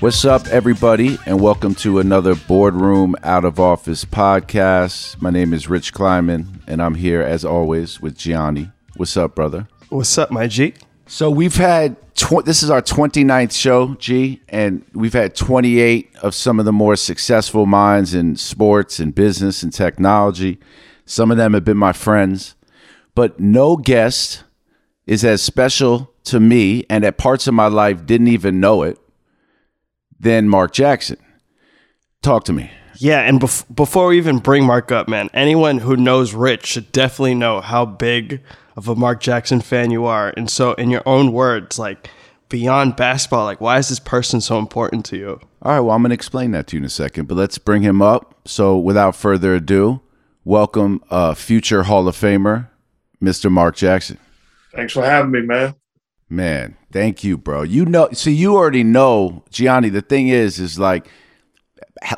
What's up, everybody, and welcome to another Boardroom Out of Office podcast. My name is Rich Kleiman, and I'm here as always with Gianni. What's up, brother? What's up, my G? So we've had tw- this is our 29th show, G, and we've had 28 of some of the more successful minds in sports and business and technology. Some of them have been my friends, but no guest is as special to me and at parts of my life didn't even know it than Mark Jackson. Talk to me. Yeah, and bef- before we even bring Mark up, man, anyone who knows Rich should definitely know how big of a Mark Jackson fan you are. And so, in your own words, like beyond basketball, like why is this person so important to you? All right, well, I'm going to explain that to you in a second, but let's bring him up. So, without further ado, welcome uh, future Hall of Famer, Mr. Mark Jackson. Thanks for having me, man. Man, thank you, bro. You know, so you already know, Gianni. The thing is, is like,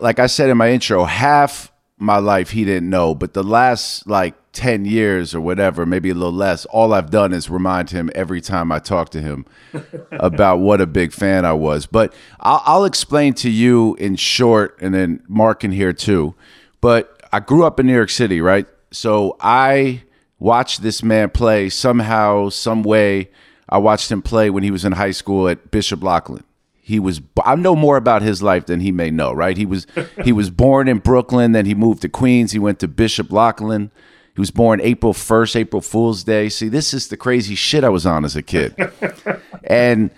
like I said in my intro, half my life he didn't know, but the last like 10 years or whatever, maybe a little less, all I've done is remind him every time I talk to him about what a big fan I was. But I'll, I'll explain to you in short, and then Mark in here too. But I grew up in New York City, right? So I watched this man play somehow, some way I watched him play when he was in high school at Bishop Loughlin. He was I know more about his life than he may know, right? He was he was born in Brooklyn, then he moved to Queens, he went to Bishop Loughlin. He was born April 1st, April Fool's Day. See, this is the crazy shit I was on as a kid. and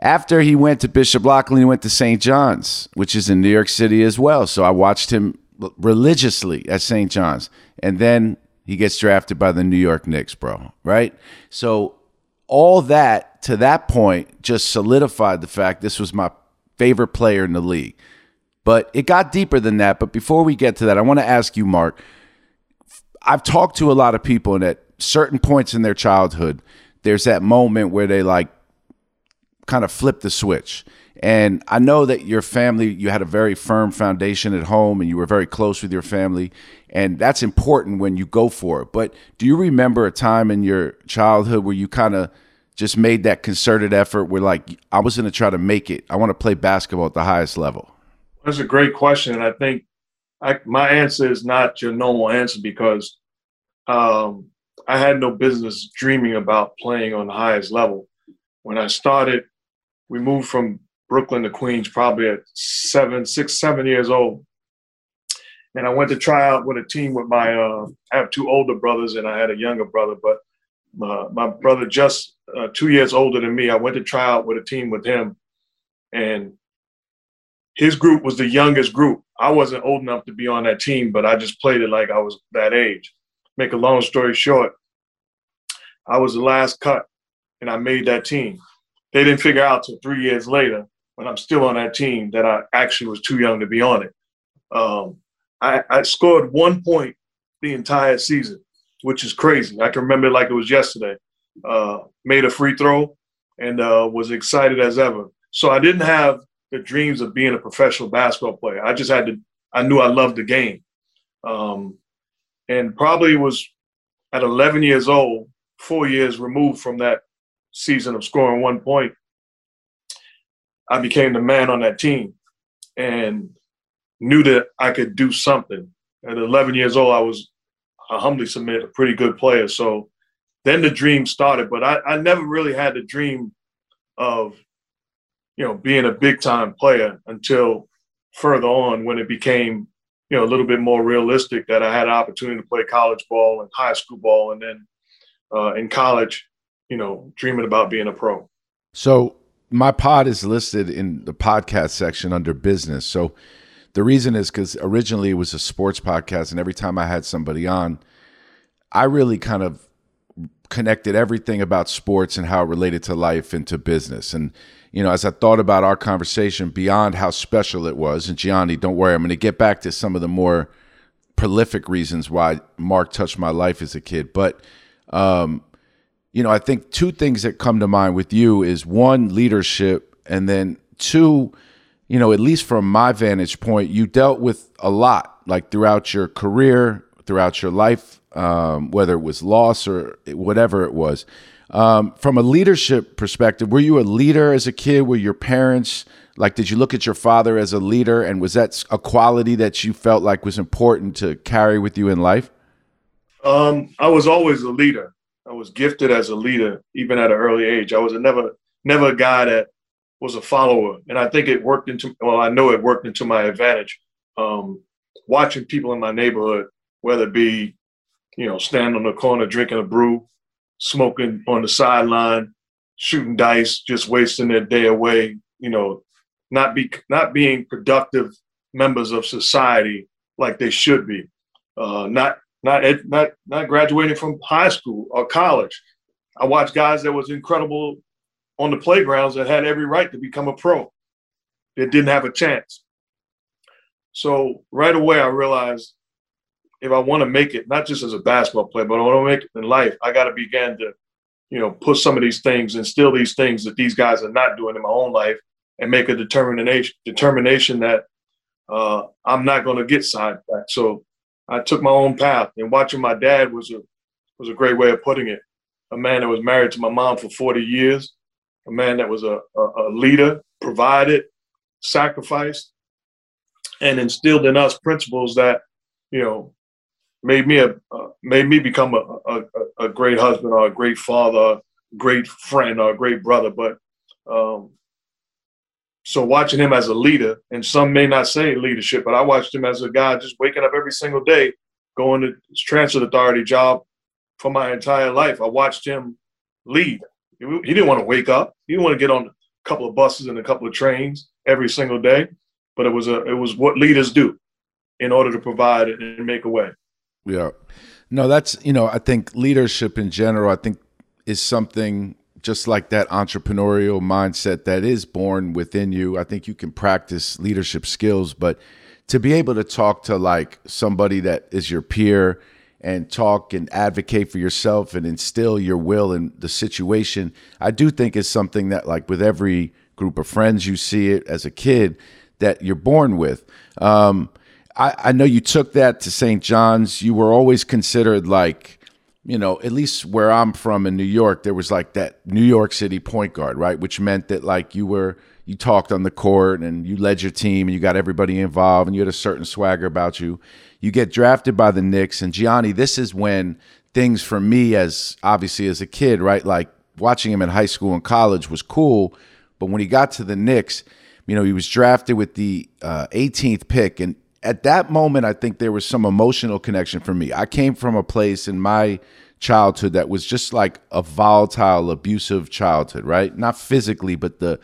after he went to Bishop Loughlin, he went to St. John's, which is in New York City as well. So I watched him religiously at St. John's. And then he gets drafted by the New York Knicks, bro, right? So all that to that point just solidified the fact this was my favorite player in the league. But it got deeper than that. But before we get to that, I want to ask you, Mark. I've talked to a lot of people, and at certain points in their childhood, there's that moment where they like kind of flip the switch. And I know that your family, you had a very firm foundation at home and you were very close with your family. And that's important when you go for it. But do you remember a time in your childhood where you kind of just made that concerted effort where, like, I was going to try to make it? I want to play basketball at the highest level? That's a great question. And I think I, my answer is not your normal answer because um, I had no business dreaming about playing on the highest level. When I started, we moved from Brooklyn to Queens probably at seven, six, seven years old. And I went to try out with a team with my, uh, I have two older brothers and I had a younger brother, but my, my brother just uh, two years older than me. I went to try out with a team with him. And his group was the youngest group. I wasn't old enough to be on that team, but I just played it like I was that age. Make a long story short, I was the last cut and I made that team. They didn't figure out till three years later when I'm still on that team that I actually was too young to be on it. Um, I, I, scored one point the entire season, which is crazy. I can remember like it was yesterday. Uh, made a free throw and uh, was excited as ever. So I didn't have the dreams of being a professional basketball player. I just had to. I knew I loved the game, um, and probably was at 11 years old, four years removed from that season of scoring one point. I became the man on that team and knew that I could do something. At 11 years old, I was, I humbly submit, a pretty good player. So then the dream started, but I, I never really had the dream of, you know, being a big time player until further on when it became, you know, a little bit more realistic that I had an opportunity to play college ball and high school ball. And then uh, in college, you know, dreaming about being a pro. So my pod is listed in the podcast section under business. So the reason is because originally it was a sports podcast, and every time I had somebody on, I really kind of connected everything about sports and how it related to life into business. And, you know, as I thought about our conversation beyond how special it was, and Gianni, don't worry, I'm going to get back to some of the more prolific reasons why Mark touched my life as a kid. But, um, you know, I think two things that come to mind with you is one, leadership, and then two, you know, at least from my vantage point, you dealt with a lot like throughout your career, throughout your life, um, whether it was loss or whatever it was. Um, from a leadership perspective, were you a leader as a kid? Were your parents like? Did you look at your father as a leader, and was that a quality that you felt like was important to carry with you in life? Um, I was always a leader. I was gifted as a leader, even at an early age. I was never never a guy that was a follower, and I think it worked into. Well, I know it worked into my advantage. Um, watching people in my neighborhood, whether it be, you know, standing on the corner drinking a brew, smoking on the sideline, shooting dice, just wasting their day away, you know, not be not being productive members of society like they should be, uh, not not not not graduating from high school or college. I watched guys that was incredible on the playgrounds that had every right to become a pro. That didn't have a chance. So right away, I realized if I want to make it, not just as a basketball player, but I want to make it in life, I got to begin to, you know, put some of these things, instill these things that these guys are not doing in my own life, and make a determination determination that uh, I'm not going to get sidetracked. So I took my own path, and watching my dad was a was a great way of putting it. A man that was married to my mom for 40 years, a man that was a, a, a leader, provided, sacrificed, and instilled in us principles that you know made me a uh, made me become a, a, a great husband or a great father, a great friend or a great brother. But um, so watching him as a leader, and some may not say leadership, but I watched him as a guy just waking up every single day, going to his transit authority job for my entire life. I watched him lead. He didn't want to wake up. He didn't want to get on a couple of buses and a couple of trains every single day but it was a it was what leaders do in order to provide and make a way. Yeah. No, that's you know, I think leadership in general, I think is something just like that entrepreneurial mindset that is born within you. I think you can practice leadership skills, but to be able to talk to like somebody that is your peer and talk and advocate for yourself and instill your will in the situation, I do think is something that like with every group of friends you see it as a kid, that you're born with. Um, I, I know you took that to St. John's. You were always considered like, you know, at least where I'm from in New York, there was like that New York City point guard, right? Which meant that like you were you talked on the court and you led your team and you got everybody involved and you had a certain swagger about you. You get drafted by the Knicks and Gianni, this is when things for me as obviously as a kid, right? Like watching him in high school and college was cool, but when he got to the Knicks, you know, he was drafted with the uh, 18th pick. And at that moment, I think there was some emotional connection for me. I came from a place in my childhood that was just like a volatile, abusive childhood, right? Not physically, but the,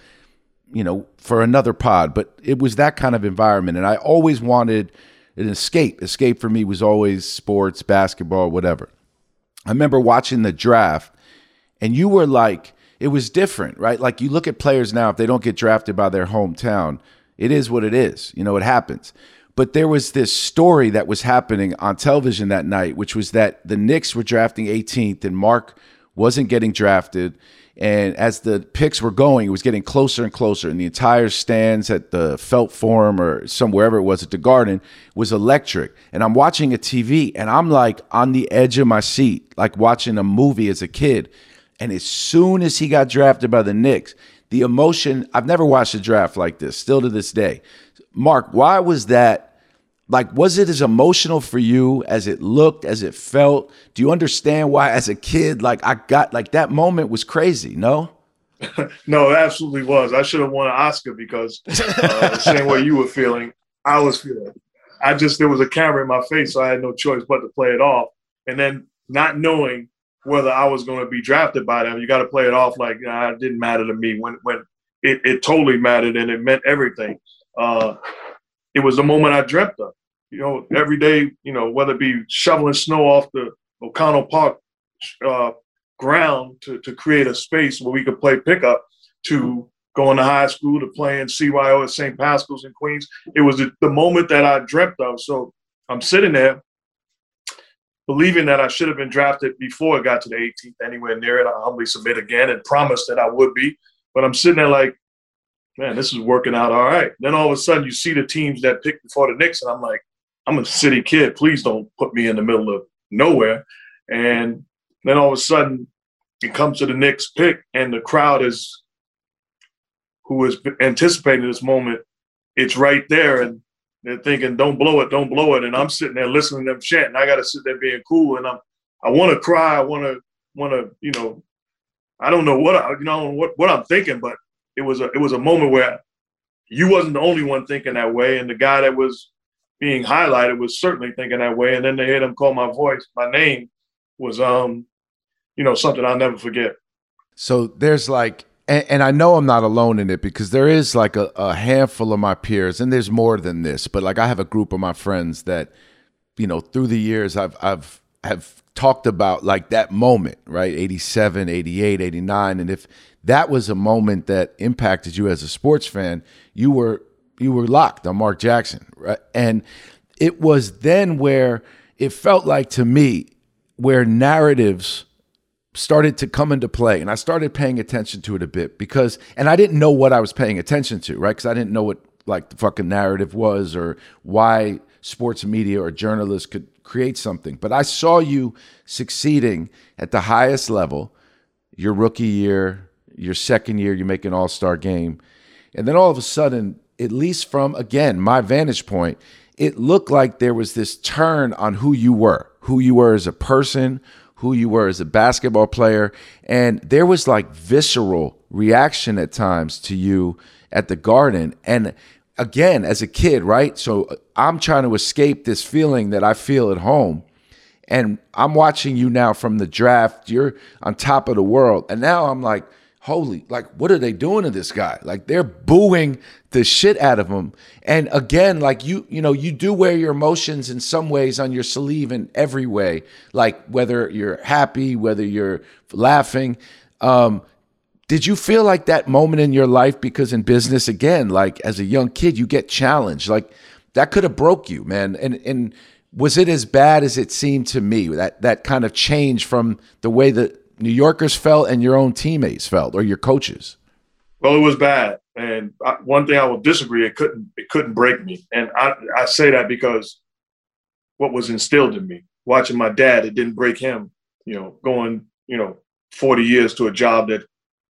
you know, for another pod, but it was that kind of environment. And I always wanted an escape. Escape for me was always sports, basketball, whatever. I remember watching the draft, and you were like, it was different, right? Like you look at players now, if they don't get drafted by their hometown, it is what it is. You know, it happens. But there was this story that was happening on television that night, which was that the Knicks were drafting 18th and Mark wasn't getting drafted. And as the picks were going, it was getting closer and closer. And the entire stands at the Felt Forum or somewhere it was at the Garden was electric. And I'm watching a TV and I'm like on the edge of my seat, like watching a movie as a kid. And as soon as he got drafted by the Knicks, the emotion, I've never watched a draft like this, still to this day. Mark, why was that? Like, was it as emotional for you as it looked, as it felt? Do you understand why, as a kid, like I got, like that moment was crazy, no? no, it absolutely was. I should have won an Oscar because uh, the same way you were feeling, I was feeling. I just, there was a camera in my face, so I had no choice but to play it off. And then not knowing whether I was going to be drafted by them. You got to play it off like nah, it didn't matter to me when when it, it totally mattered and it meant everything. Uh, it was the moment I dreamt of. You know, every day, you know, whether it be shoveling snow off the O'Connell Park uh, ground to, to create a space where we could play pickup to going to high school to playing CYO at St. Pascal's in Queens. It was the, the moment that I dreamt of. So I'm sitting there believing that I should have been drafted before it got to the 18th, anywhere near it. I humbly submit again and promised that I would be. But I'm sitting there like, man, this is working out all right. Then all of a sudden, you see the teams that picked before the Knicks, and I'm like, I'm a city kid. Please don't put me in the middle of nowhere. And then all of a sudden, it comes to the next pick, and the crowd is who is anticipating this moment. It's right there, and they're thinking, "Don't blow it, don't blow it." And I'm sitting there listening to them chanting. I got to sit there being cool, and I'm I want to cry. I want to want to you know, I don't know what I, you know what what I'm thinking, but it was a it was a moment where you wasn't the only one thinking that way, and the guy that was being highlighted was certainly thinking that way. And then to hear him call my voice, my name, was um, you know, something I'll never forget. So there's like and, and, I know I'm not alone in it because there is like a, a, handful of my peers, and there's more than this, but like I have a group of my friends that, you know, through the years I've I've have talked about like that moment, right? 87, 88, 89. And if that was a moment that impacted you as a sports fan, you were you were locked on Mark Jackson, right? And it was then where it felt like to me where narratives started to come into play and I started paying attention to it a bit because and I didn't know what I was paying attention to, right? Cuz I didn't know what like the fucking narrative was or why sports media or journalists could create something. But I saw you succeeding at the highest level your rookie year, your second year, you make an all star game. And then all of a sudden, at least from, again, my vantage point, it looked like there was this turn on who you were, who you were as a person, who you were as a basketball player. And there was like visceral reaction at times to you at the garden. And again, as a kid, right? So I'm trying to escape this feeling that I feel at home. And I'm watching you now from the draft. You're on top of the world. And now I'm like, holy, like, what are they doing to this guy? Like, they're booing the shit out of him. And again, like, you, you know, you do wear your emotions in some ways on your sleeve in every way, like whether you're happy, whether you're laughing. Um, did you feel like that moment in your life because in business again like as a young kid you get challenged like that could have broke you man and and was it as bad as it seemed to me that that kind of change from the way that New Yorkers felt and your own teammates felt or your coaches? Well, it was bad, and I, one thing I will disagree: it couldn't it couldn't break me, and I I say that because what was instilled in me, watching my dad, it didn't break him. You know, going you know forty years to a job that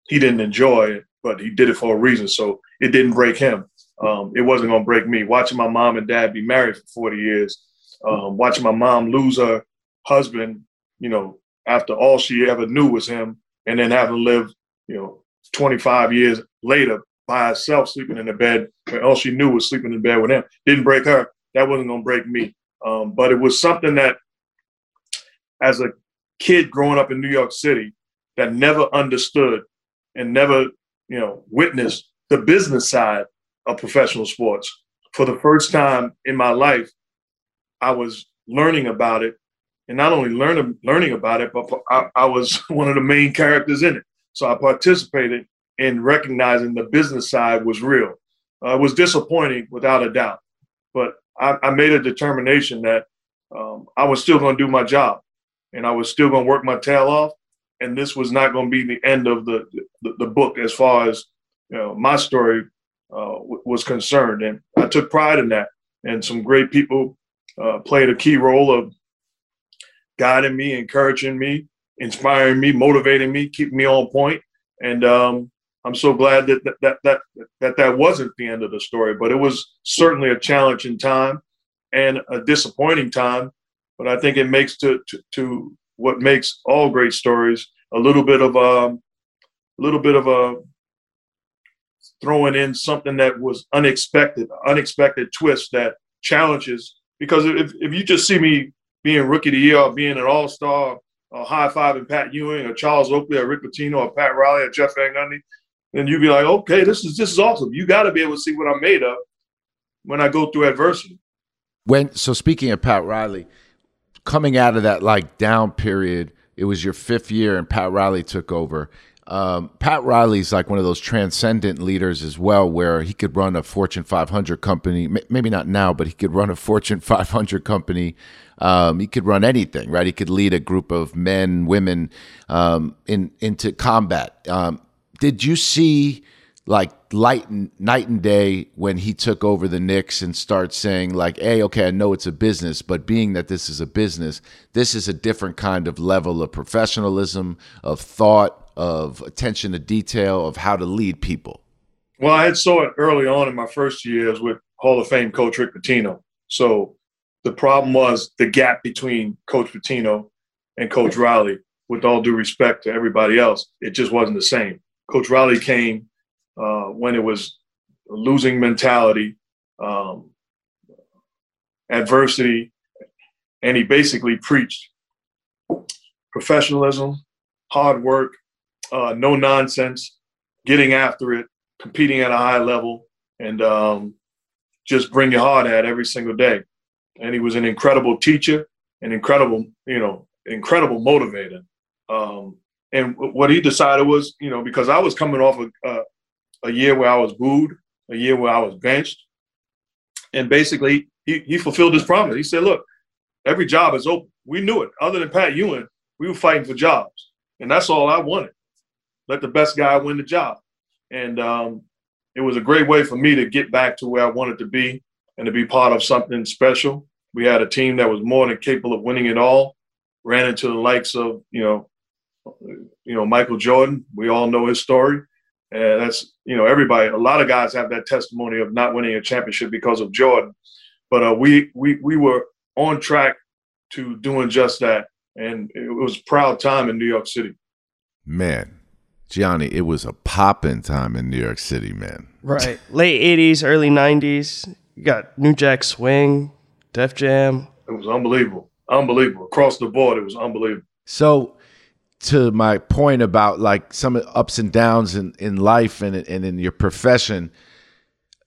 he didn't enjoy, but he did it for a reason, so it didn't break him. Um, it wasn't gonna break me. Watching my mom and dad be married for forty years, um, watching my mom lose her husband, you know, after all she ever knew was him, and then having lived, you know, 25 years later by herself, sleeping in the bed, and all she knew was sleeping in bed with him. Didn't break her. That wasn't gonna break me. Um, but it was something that, as a kid growing up in New York City, that never understood and never, you know, witnessed the business side of professional sports. For the first time in my life, I was learning about it and not only learning learning about it, but I, I, was one of the main characters in it. So I participated in recognizing the business side was real. Uh, it was disappointing, without a doubt, but I, I made a determination that um, I was still going to do my job, and I was still going to work my tail off. And this was not going to be the end of the, the, the book as far as you know my story uh, was concerned, and I took pride in that. And some great people uh, played a key role of guiding me, encouraging me, inspiring me, motivating me, keeping me on point. And um, I'm so glad that that, that that that that wasn't the end of the story, but it was certainly a challenging time and a disappointing time. But I think it makes to to, to what makes all great stories a little bit of a, um, a little bit of a throwing in something that was unexpected, unexpected twist that challenges. Because if, if you just see me being rookie of the year or being an all star, or uh, high fiving Pat Ewing or Charles Oakley or Rick Pitino or Pat Riley or Jeff Van Gundy, then you'd be like, okay, this is this is awesome. You got to be able to see what I'm made of when I go through adversity. When so speaking of Pat Riley, coming out of that like down period, it was your fifth year and Pat Riley took over. Um, Pat Riley's like one of those transcendent leaders as well, where he could run a Fortune 500 company. Maybe not now, but he could run a Fortune 500 company um, he could run anything, right? He could lead a group of men, women um, in into combat. Um, did you see like light and, night and day when he took over the Knicks and starts saying like, "Hey, okay, I know it's a business, but being that this is a business, this is a different kind of level of professionalism, of thought, of attention to detail, of how to lead people." Well, I had saw it early on in my first years with Hall of Fame coach Rick Pitino. So the problem was the gap between Coach Pitino and Coach Riley. With all due respect to everybody else, it just wasn't the same. Coach Riley came uh, when it was losing mentality, um, adversity, and he basically preached professionalism, hard work, uh, no nonsense, getting after it, competing at a high level, and um, just bring your heart at every single day. And he was an incredible teacher, an incredible, you know, incredible motivator. Um, and what he decided was, you know, because I was coming off a, a, a year where I was booed, a year where I was benched, and basically he, he fulfilled his promise. He said, "Look, every job is open. We knew it. Other than Pat Ewing, we were fighting for jobs, and that's all I wanted. Let the best guy win the job." And um, it was a great way for me to get back to where I wanted to be and to be part of something special. We had a team that was more than capable of winning it all. Ran into the likes of you know, you know Michael Jordan. We all know his story, and that's you know everybody. A lot of guys have that testimony of not winning a championship because of Jordan, but uh, we we we were on track to doing just that, and it was proud time in New York City. Man, Gianni, it was a popping time in New York City, man. Right. Late 80s, early 90s. You got New Jack Swing, Def Jam. It was unbelievable. Unbelievable. Across the board, it was unbelievable. So, to my point about like some ups and downs in, in life and, and in your profession,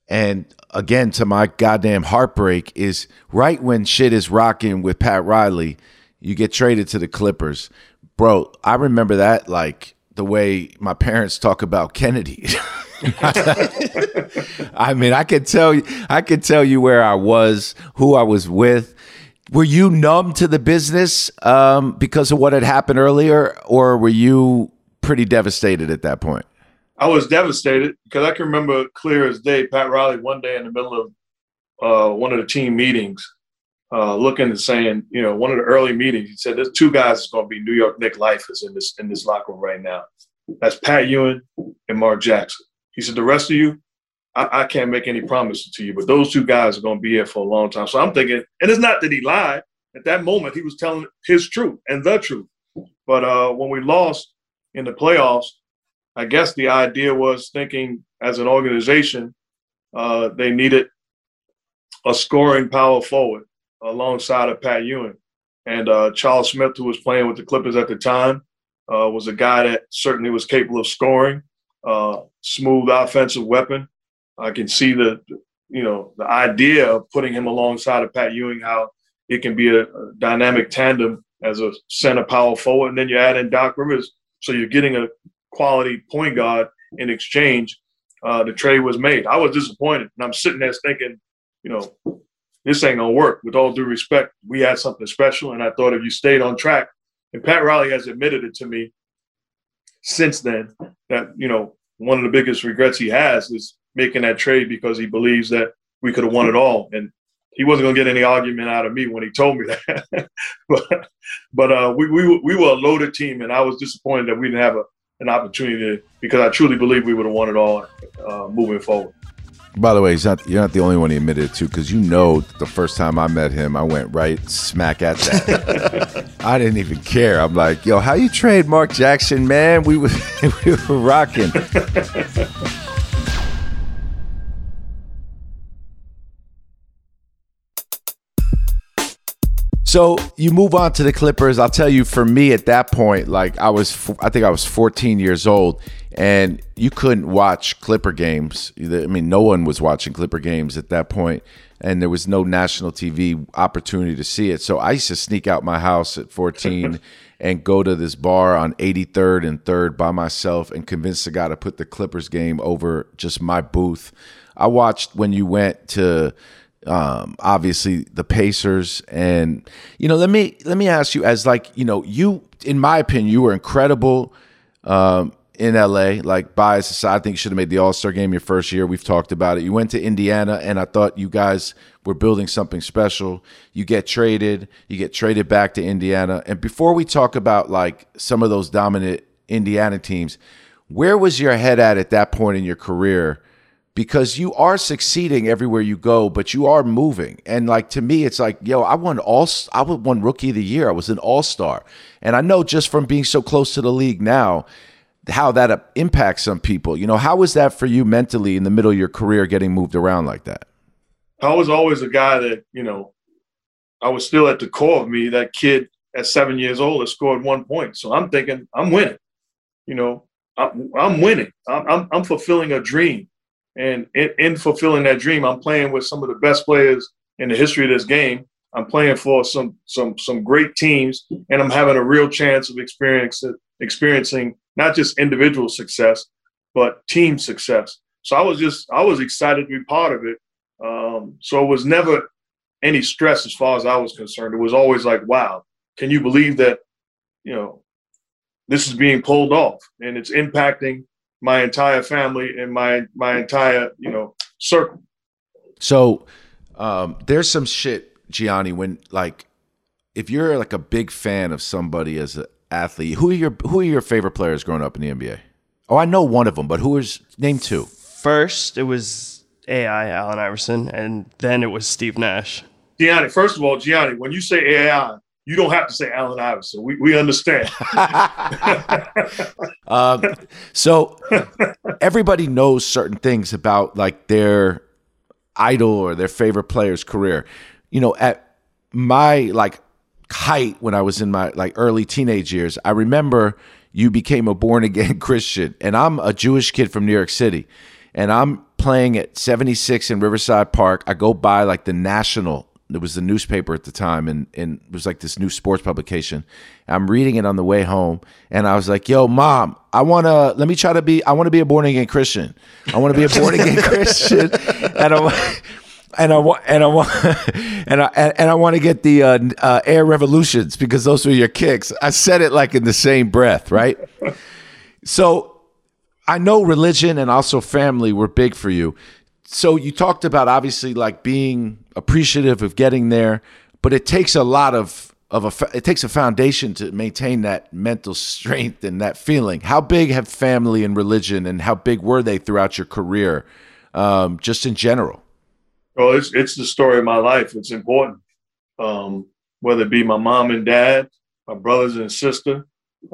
and again, to my goddamn heartbreak, is right when shit is rocking with Pat Riley, you get traded to the Clippers. Bro, I remember that like the way my parents talk about Kennedy. I mean, I could tell you, I could tell you where I was, who I was with. Were you numb to the business um, because of what had happened earlier, or were you pretty devastated at that point? I was devastated because I can remember clear as day. Pat Riley one day in the middle of uh, one of the team meetings, uh, looking and saying, you know, one of the early meetings, he said, "There's two guys that's going to be New York Knick lifers in this in this locker room right now. That's Pat Ewing and Mark Jackson." He said, "The rest of you, I, I can't make any promises to you, but those two guys are going to be here for a long time." So I'm thinking, and it's not that he lied. At that moment, he was telling his truth and the truth. But uh, when we lost in the playoffs, I guess the idea was thinking as an organization, uh, they needed a scoring power forward alongside of Pat Ewing. And uh, Charles Smith, who was playing with the Clippers at the time, uh, was a guy that certainly was capable of scoring, uh, smooth offensive weapon. I can see the, you know, the idea of putting him alongside of Pat Ewing, how it can be a, a dynamic tandem as a center power forward. And then you add in Doc Rivers. So you're getting a quality point guard in exchange. Uh, the trade was made. I was disappointed. And I'm sitting there thinking, you know, this ain't gonna work. With all due respect, we had something special, and I thought if you stayed on track, and Pat Riley has admitted it to me since then that you know one of the biggest regrets he has is making that trade because he believes that we could have won it all, and he wasn't gonna get any argument out of me when he told me that. but but uh, we we we were a loaded team, and I was disappointed that we didn't have a, an opportunity to, because I truly believe we would have won it all uh, moving forward. By the way, he's not, you're not the only one he admitted to because you know the first time I met him, I went right smack at that. I didn't even care. I'm like, yo, how you trade Mark Jackson, man? We were, we were rocking. So you move on to the Clippers. I'll tell you, for me at that point, like I was, I think I was 14 years old, and you couldn't watch Clipper games. I mean, no one was watching Clipper games at that point, and there was no national TV opportunity to see it. So I used to sneak out my house at 14 and go to this bar on 83rd and 3rd by myself and convince the guy to put the Clippers game over just my booth. I watched when you went to um, obviously the Pacers, and you know, let me let me ask you, as like you know, you in my opinion, you were incredible um, in LA, like bias aside, I think you should have made the All Star game your first year. We've talked about it. You went to Indiana, and I thought you guys were building something special. You get traded, you get traded back to Indiana. And before we talk about like some of those dominant Indiana teams, where was your head at at that point in your career? Because you are succeeding everywhere you go, but you are moving. And like to me, it's like, yo, I won all I won rookie of the year. I was an all star. And I know just from being so close to the league now, how that uh, impacts some people. You know, how was that for you mentally in the middle of your career getting moved around like that? I was always a guy that, you know, I was still at the core of me, that kid at seven years old that scored one point. So I'm thinking, I'm winning. You know, I'm, I'm winning. I'm, I'm, fulfilling a dream. And in fulfilling that dream, I'm playing with some of the best players in the history of this game. I'm playing for some some some great teams, and I'm having a real chance of experiencing experiencing not just individual success, but team success. So I was just I was excited to be part of it. Um, so it was never any stress as far as I was concerned. It was always like, wow, can you believe that, you know, this is being pulled off and it's impacting my entire family and my my entire, you know, circle. So um, there's some shit, Gianni, when like if you're like a big fan of somebody as an athlete, who are your who are your favorite players growing up in the NBA? Oh, I know one of them, but who is name two? First, it was AI Allen Iverson, and then it was Steve Nash. Gianni, first of all, Gianni, when you say AI, you don't have to say Allen Iverson. We, we understand. um, so everybody knows certain things about like their idol or their favorite player's career. You know, at my like height when I was in my like early teenage years, I remember you became a born again Christian, and I'm a Jewish kid from New York City, and I'm playing at 76 in Riverside Park. I go by like the National it was the newspaper at the time and, and it was like this new sports publication. I'm reading it on the way home and i was like yo mom i want to let me try to be i want to be a born again christian. I want to be a born again christian. And i and I want and I want and I and I want to get the uh, uh, air revolutions because those were your kicks. I said it like in the same breath, right? so I know religion and also family were big for you so you talked about obviously like being appreciative of getting there, but it takes a lot of of a it takes a foundation to maintain that mental strength and that feeling. How big have family and religion, and how big were they throughout your career, um, just in general? Well, it's it's the story of my life. It's important, um, whether it be my mom and dad, my brothers and sister,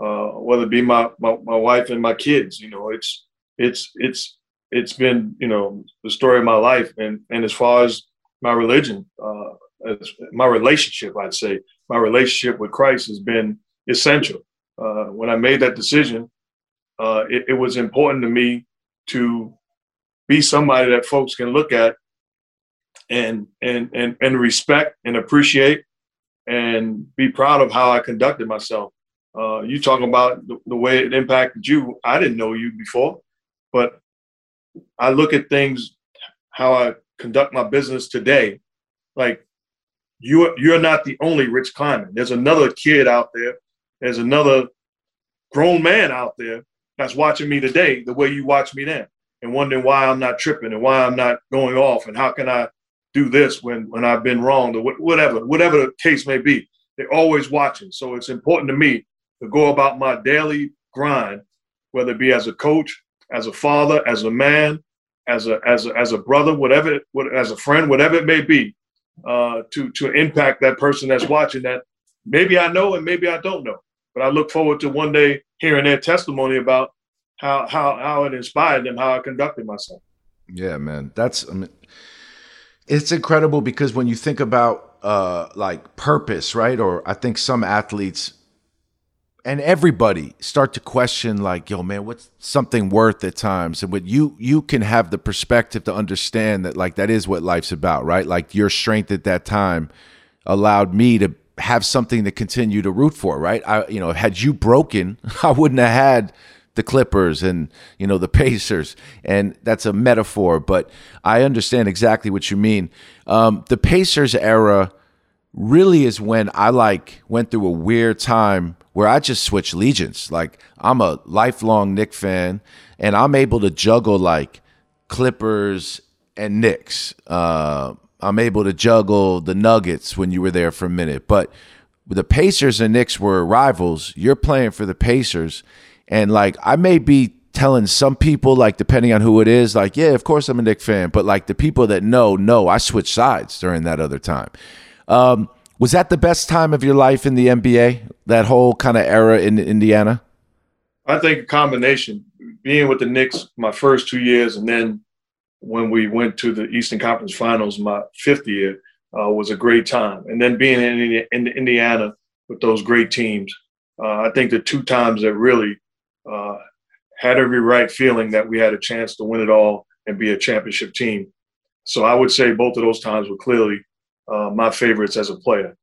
uh, whether it be my, my my wife and my kids. You know, it's it's it's it's been you know the story of my life and and as far as my religion uh as my relationship i'd say my relationship with christ has been essential uh when i made that decision uh it, it was important to me to be somebody that folks can look at and and and and respect and appreciate and be proud of how i conducted myself uh you talking about the, the way it impacted you i didn't know you before but I look at things how I conduct my business today. Like you, you're not the only Rich Kleiman. There's another kid out there. There's another grown man out there that's watching me today the way you watch me then, and wondering why I'm not tripping and why I'm not going off and how can I do this when when I've been wrong or whatever, whatever the case may be. They're always watching. So it's important to me to go about my daily grind, whether it be as a coach, as a father, as a man, as a as a, as a brother, whatever, what, as a friend, whatever it may be, uh, to to impact that person that's watching that. Maybe I know and maybe I don't know, but I look forward to one day hearing their testimony about how how how it inspired them, how I conducted myself. Yeah, man, that's I mean, it's incredible because when you think about uh, like purpose, right? Or I think some athletes and everybody start to question like yo man what's something worth at times? And what you you can have the perspective to understand that like that is what life's about right? Like your strength at that time allowed me to have something to continue to root for right? I you know had you broken i wouldn't have had the clippers and you know the pacers and that's a metaphor but i understand exactly what you mean um, the pacers era really is when I like went through a weird time where I just switched legions. Like I'm a lifelong Knick fan, and I'm able to juggle like Clippers and Knicks. Uh, I'm able to juggle the Nuggets when you were there for a minute, but the Pacers and Knicks were rivals. You're playing for the Pacers, and like I may be telling some people, like depending on who it is, like yeah, of course I'm a Knick fan, but like the people that know, know I switched sides during that other time. Um, was that the best time of your life in the NBA? That whole kind of era in Indiana? I think a combination. Being with the Knicks my first two years, and then when we went to the Eastern Conference Finals my fifth year uh, was a great time. And then being in, in Indiana with those great teams, uh, I think the two times that really uh, had every right feeling that we had a chance to win it all and be a championship team. So I would say both of those times were clearly uh, my favorites as a player.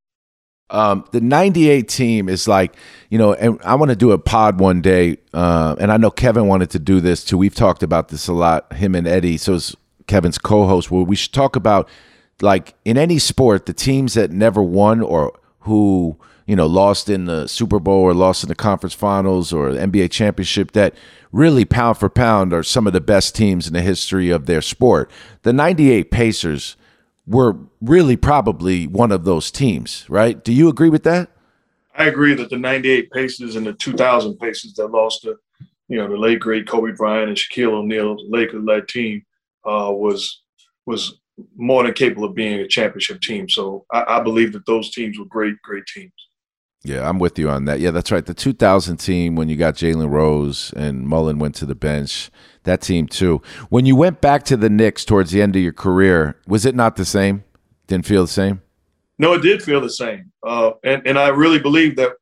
Um, the 98 team is like, you know, and I want to do a pod one day. Uh, and I know Kevin wanted to do this too. We've talked about this a lot, him and Eddie. So it's Kevin's co host, where we should talk about, like, in any sport, the teams that never won or who, you know, lost in the Super Bowl or lost in the conference finals or NBA championship that really pound for pound are some of the best teams in the history of their sport. The 98 Pacers were really probably one of those teams, right? Do you agree with that? I agree that the 98 Pacers and the 2000 Pacers that lost to, you know, the late great Kobe Bryant and Shaquille O'Neal, Lakers-led team, uh, was was more than capable of being a championship team. So I, I believe that those teams were great, great teams. Yeah, I'm with you on that. Yeah, that's right. The 2000 team, when you got Jalen Rose and Mullin went to the bench, that team too. When you went back to the Knicks towards the end of your career, was it not the same? Didn't feel the same? No, it did feel the same. Uh, and, and I really believe that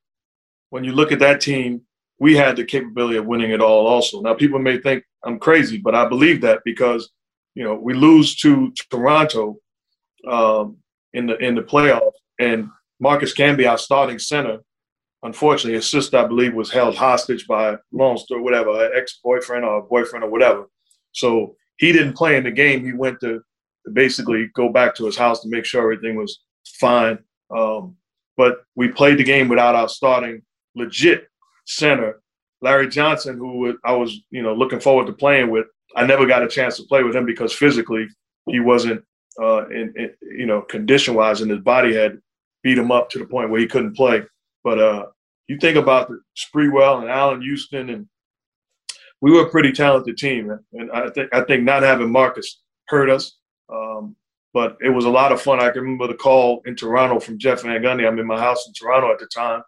when you look at that team, we had the capability of winning it all also. Now, people may think I'm crazy, but I believe that because, you know, we lose to Toronto um, in the in the playoffs, and Marcus Camby, our starting center, unfortunately, his sister, I believe, was held hostage by long story, whatever, ex boyfriend or boyfriend or whatever. So he didn't play in the game. He went to, to basically go back to his house to make sure everything was fine. Um, but we played the game without our starting legit center, Larry Johnson, who I was, you know, looking forward to playing with. I never got a chance to play with him because physically he wasn't, uh, in, in you know, condition wise, and his body had beat him up to the point where he couldn't play. But uh, you think about the Sprewell and Allan Houston, and we were a pretty talented team. And I think I think not having Marcus hurt us. Um, but it was a lot of fun. I can remember the call in Toronto from Jeff Van Gundy. I'm in my house in Toronto at the time,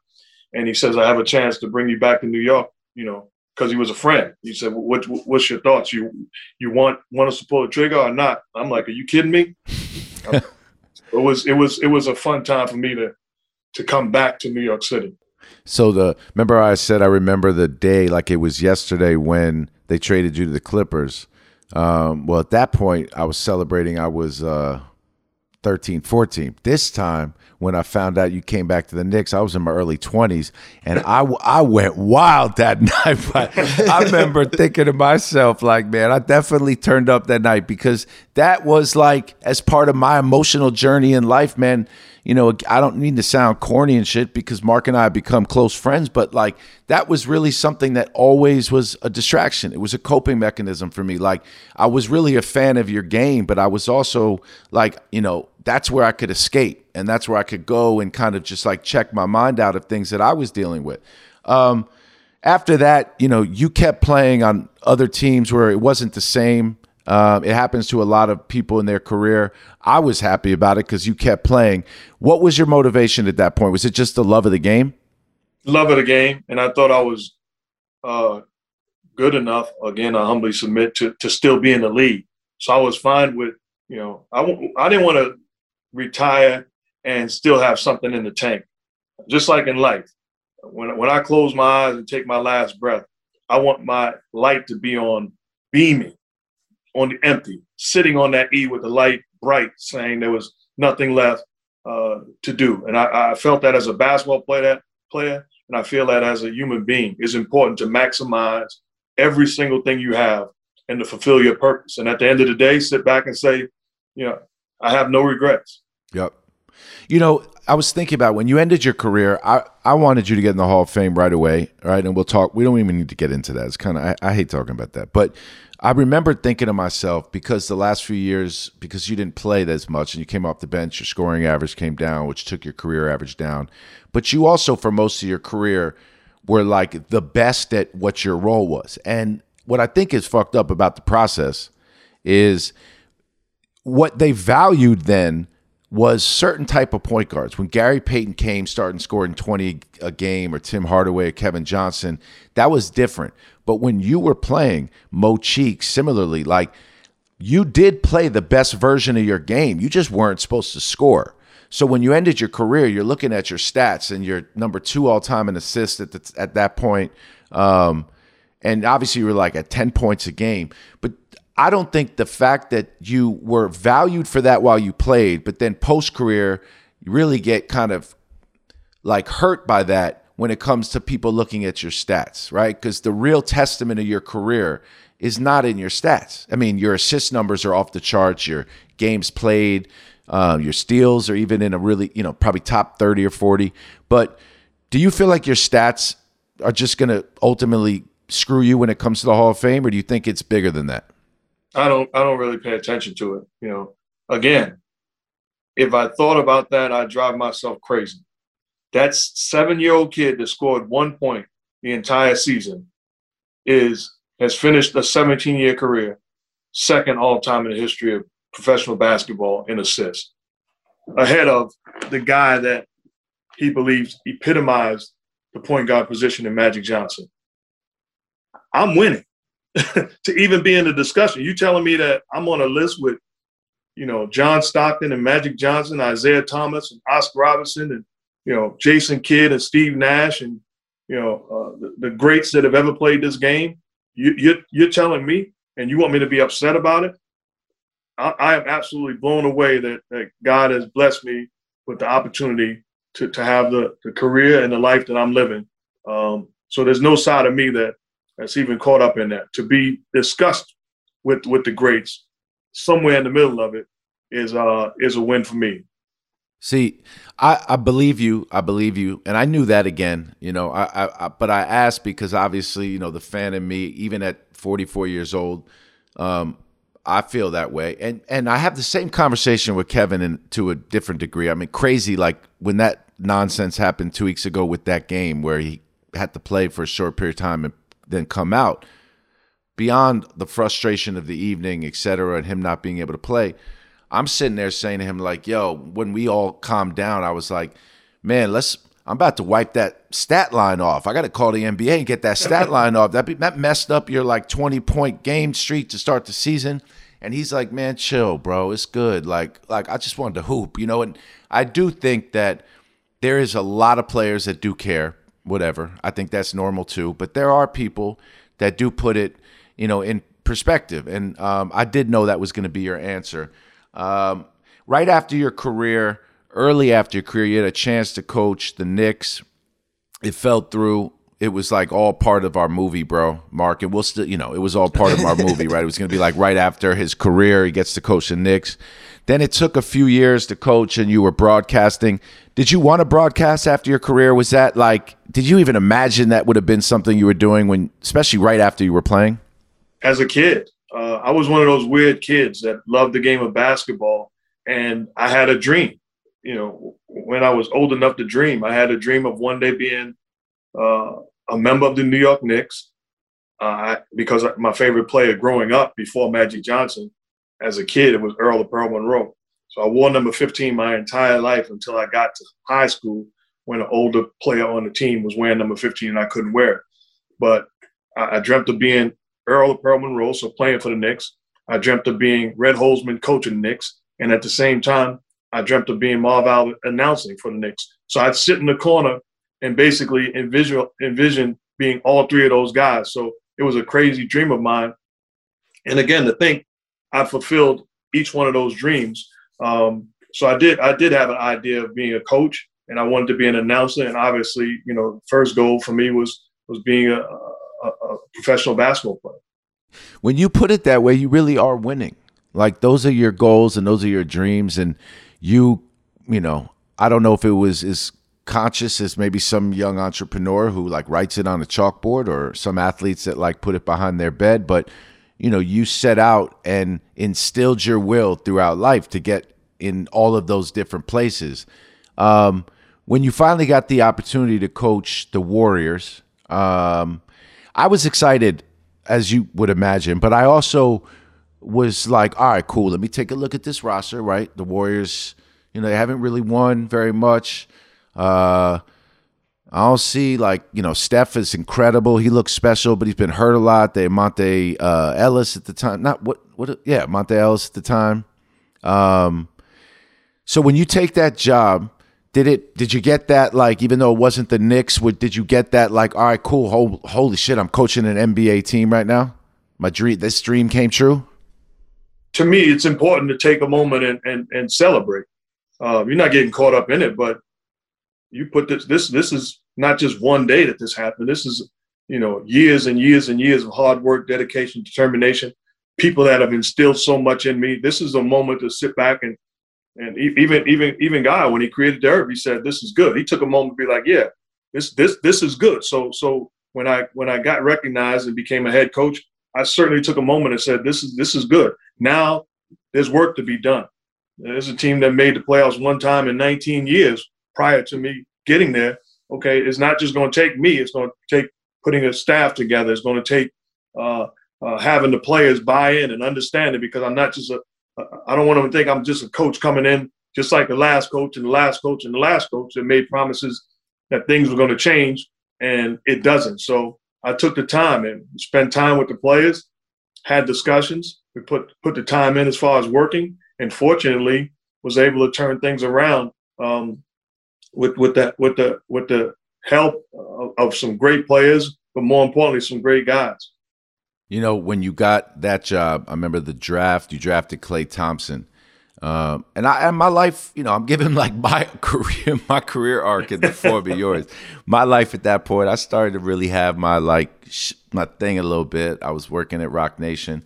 and he says, "I have a chance to bring you back to New York." You know, because he was a friend. He said, what, "What's your thoughts? You you want want us to pull the trigger or not?" I'm like, "Are you kidding me?" it was it was it was a fun time for me to to come back to New York City. So the remember I said I remember the day like it was yesterday when they traded you to the Clippers. Um, well, at that point, I was celebrating. I was uh, 13, 14. This time, when I found out you came back to the Knicks, I was in my early 20s, and I, I went wild that night. But I remember thinking to myself, like, man, I definitely turned up that night because that was like as part of my emotional journey in life, man you know, I don't mean to sound corny and shit because Mark and I have become close friends, but like that was really something that always was a distraction. It was a coping mechanism for me. Like I was really a fan of your game, but I was also like, you know, that's where I could escape and that's where I could go and kind of just like check my mind out of things that I was dealing with. Um, after that, you know, you kept playing on other teams where it wasn't the same. Um, it happens to a lot of people in their career. I was happy about it because you kept playing. What was your motivation at that point? Was it just the love of the game? Love of the game, and I thought I was uh, good enough. Again, I humbly submit to to still be in the league. So I was fine with you know I w- I didn't want to retire and still have something in the tank. Just like in life, when when I close my eyes and take my last breath, I want my light to be on beaming on the empty, sitting on that E with the light bright, saying there was nothing left uh, to do. And I, I, felt that as a basketball player, player, and I feel that as a human being, it's important to maximize every single thing you have and to fulfill your purpose. And at the end of the day, sit back and say, you know, I have no regrets. Yep. You know, I was thinking about when you ended your career. I, I wanted you to get in the Hall of Fame right away, right? And we'll talk. We don't even need to get into that. It's kind of I, I hate talking about that, but I remember thinking to myself because the last few years, because you didn't play as much and you came off the bench, your scoring average came down, which took your career average down. But you also, for most of your career, were like the best at what your role was. And what I think is fucked up about the process is what they valued then was certain type of point guards. When Gary Payton came, starting scoring 20 a game, or Tim Hardaway or Kevin Johnson, that was different. But when you were playing Mo Cheeks, similarly, like you did play the best version of your game. You just weren't supposed to score. So when you ended your career, you're looking at your stats and you're number two all time in assists at, the, at that point. Um, and obviously you were like at 10 points a game. But I don't think the fact that you were valued for that while you played, but then post career, you really get kind of like hurt by that when it comes to people looking at your stats, right? Because the real testament of your career is not in your stats. I mean, your assist numbers are off the charts, your games played, uh, your steals are even in a really, you know, probably top 30 or 40. But do you feel like your stats are just going to ultimately screw you when it comes to the Hall of Fame, or do you think it's bigger than that? I don't I don't really pay attention to it. You know, again, if I thought about that, I'd drive myself crazy. That seven year old kid that scored one point the entire season is has finished a 17 year career, second all time in the history of professional basketball in assists, ahead of the guy that he believes epitomized the point guard position in Magic Johnson. I'm winning. to even be in the discussion. You telling me that I'm on a list with, you know, John Stockton and Magic Johnson, Isiah Thomas and Oscar Robertson and, you know, Jason Kidd and Steve Nash and, you know, uh, the, the, greats that have ever played this game. You, you're, you're telling me and you want me to be upset about it? I, I am absolutely blown away that, that God has blessed me with the opportunity to, to have the, the career and the life that I'm living. Um, so there's no side of me that that's even caught up in that. To be discussed with with the greats, somewhere in the middle of it, is uh is a win for me. See, I, I believe you. I believe you, and I knew that again. You know, I, I, I but I asked because obviously, you know, the fan in me, even at 44 years old, um, I feel that way, and and I have the same conversation with Kevin, and to a different degree. I mean, crazy like when that nonsense happened two weeks ago with that game where he had to play for a short period of time and then come out beyond the frustration of the evening, et cetera, and him not being able to play. I'm sitting there saying to him, like, yo, when we all calmed down, I was like, man, let's, I'm about to wipe that stat line off. I got to call the NBA and get that stat line off. That, be, that messed up your like 20 point game streak to start the season. And he's like, man, chill, bro. It's good. Like, like I just wanted to hoop, you know? And I do think that there is a lot of players that do care whatever. I think that's normal too. But there are people that do put it, you know, in perspective. And um, I did know that was going to be your answer. Um, right after your career, early after your career, you had a chance to coach the Knicks. It fell through. It was like all part of our movie, bro, Mark. And we'll still, you know, it was all part of our movie, right? It was going to be like right after his career, he gets to coach the Knicks. Then it took a few years to coach, and you were broadcasting. Did you want to broadcast after your career? Was that like, did you even imagine that would have been something you were doing when, especially right after you were playing? As a kid, uh, I was one of those weird kids that loved the game of basketball, and I had a dream. You know, when I was old enough to dream, I had a dream of one day being uh, a member of the New York Knicks. Uh, because my favorite player growing up before Magic Johnson as a kid, it was Earl of Pearl Monroe. So I wore number 15 my entire life until I got to high school when an older player on the team was wearing number 15 and I couldn't wear it. But I, I dreamt of being Earl of Pearl Monroe, so playing for the Knicks. I dreamt of being Red Holzman coaching the Knicks. And at the same time, I dreamt of being Marv Albert announcing for the Knicks. So I'd sit in the corner and basically envision, envision being all three of those guys. So it was a crazy dream of mine. And again, to think I fulfilled each one of those dreams. Um, so I did I did have an idea of being a coach, and I wanted to be an announcer. And obviously, you know, first goal for me was was being a, a, a professional basketball player. When you put it that way, you really are winning. Like those are your goals and those are your dreams, and you you know, I don't know if it was as conscious as maybe some young entrepreneur who like writes it on a chalkboard or some athletes that like put it behind their bed, but you know, you set out and instilled your will throughout life to get in all of those different places. Um, when you finally got the opportunity to coach the Warriors, um, I was excited, as you would imagine, but I also was like, all right, cool. Let me take a look at this roster. Right, the Warriors, you know, they haven't really won very much. Uh, I don't see like you know Steph is incredible. He looks special, but he's been hurt a lot. They Monta uh, Ellis at the time, not what what yeah Monta Ellis at the time. Um, so when you take that job, did it? Did you get that like even though it wasn't the Knicks? Did you get that like all right, cool, holy shit, I'm coaching an NBA team right now. My dream, this dream came true. To me, it's important to take a moment and and, and celebrate. Uh, you're not getting caught up in it, but you put this this this is not just one day that this happened. This is you know years and years and years of hard work, dedication, determination. People that have instilled so much in me. This is a moment to sit back and and even even even God, when he created Derby, he said this is good. He took a moment to be like, yeah, this this this is good. So so when I when I got recognized and became a head coach, I certainly took a moment and said this is this is good. Now there's work to be done. There's a team that made the playoffs one time in 19 years prior to me getting there. Okay, it's not just going to take me. It's going to take putting a staff together. It's going to take uh, uh, having the players buy in and understand it because I'm not just a. I don't want them to think I'm just a coach coming in just like the last coach and the last coach and the last coach that made promises that things were going to change and it doesn't. So I took the time and spent time with the players, had discussions. We put put the time in as far as working, and fortunately was able to turn things around um, with with that with the with the help of, of some great players, but more importantly, some great guys. You know, when you got that job, I remember the draft. You drafted Klay Thompson, um, and I and my life. You know, I'm giving like my career, my career arc in the form of yours. My life at that point, I started to really have my like sh- my thing a little bit. I was working at Roc Nation,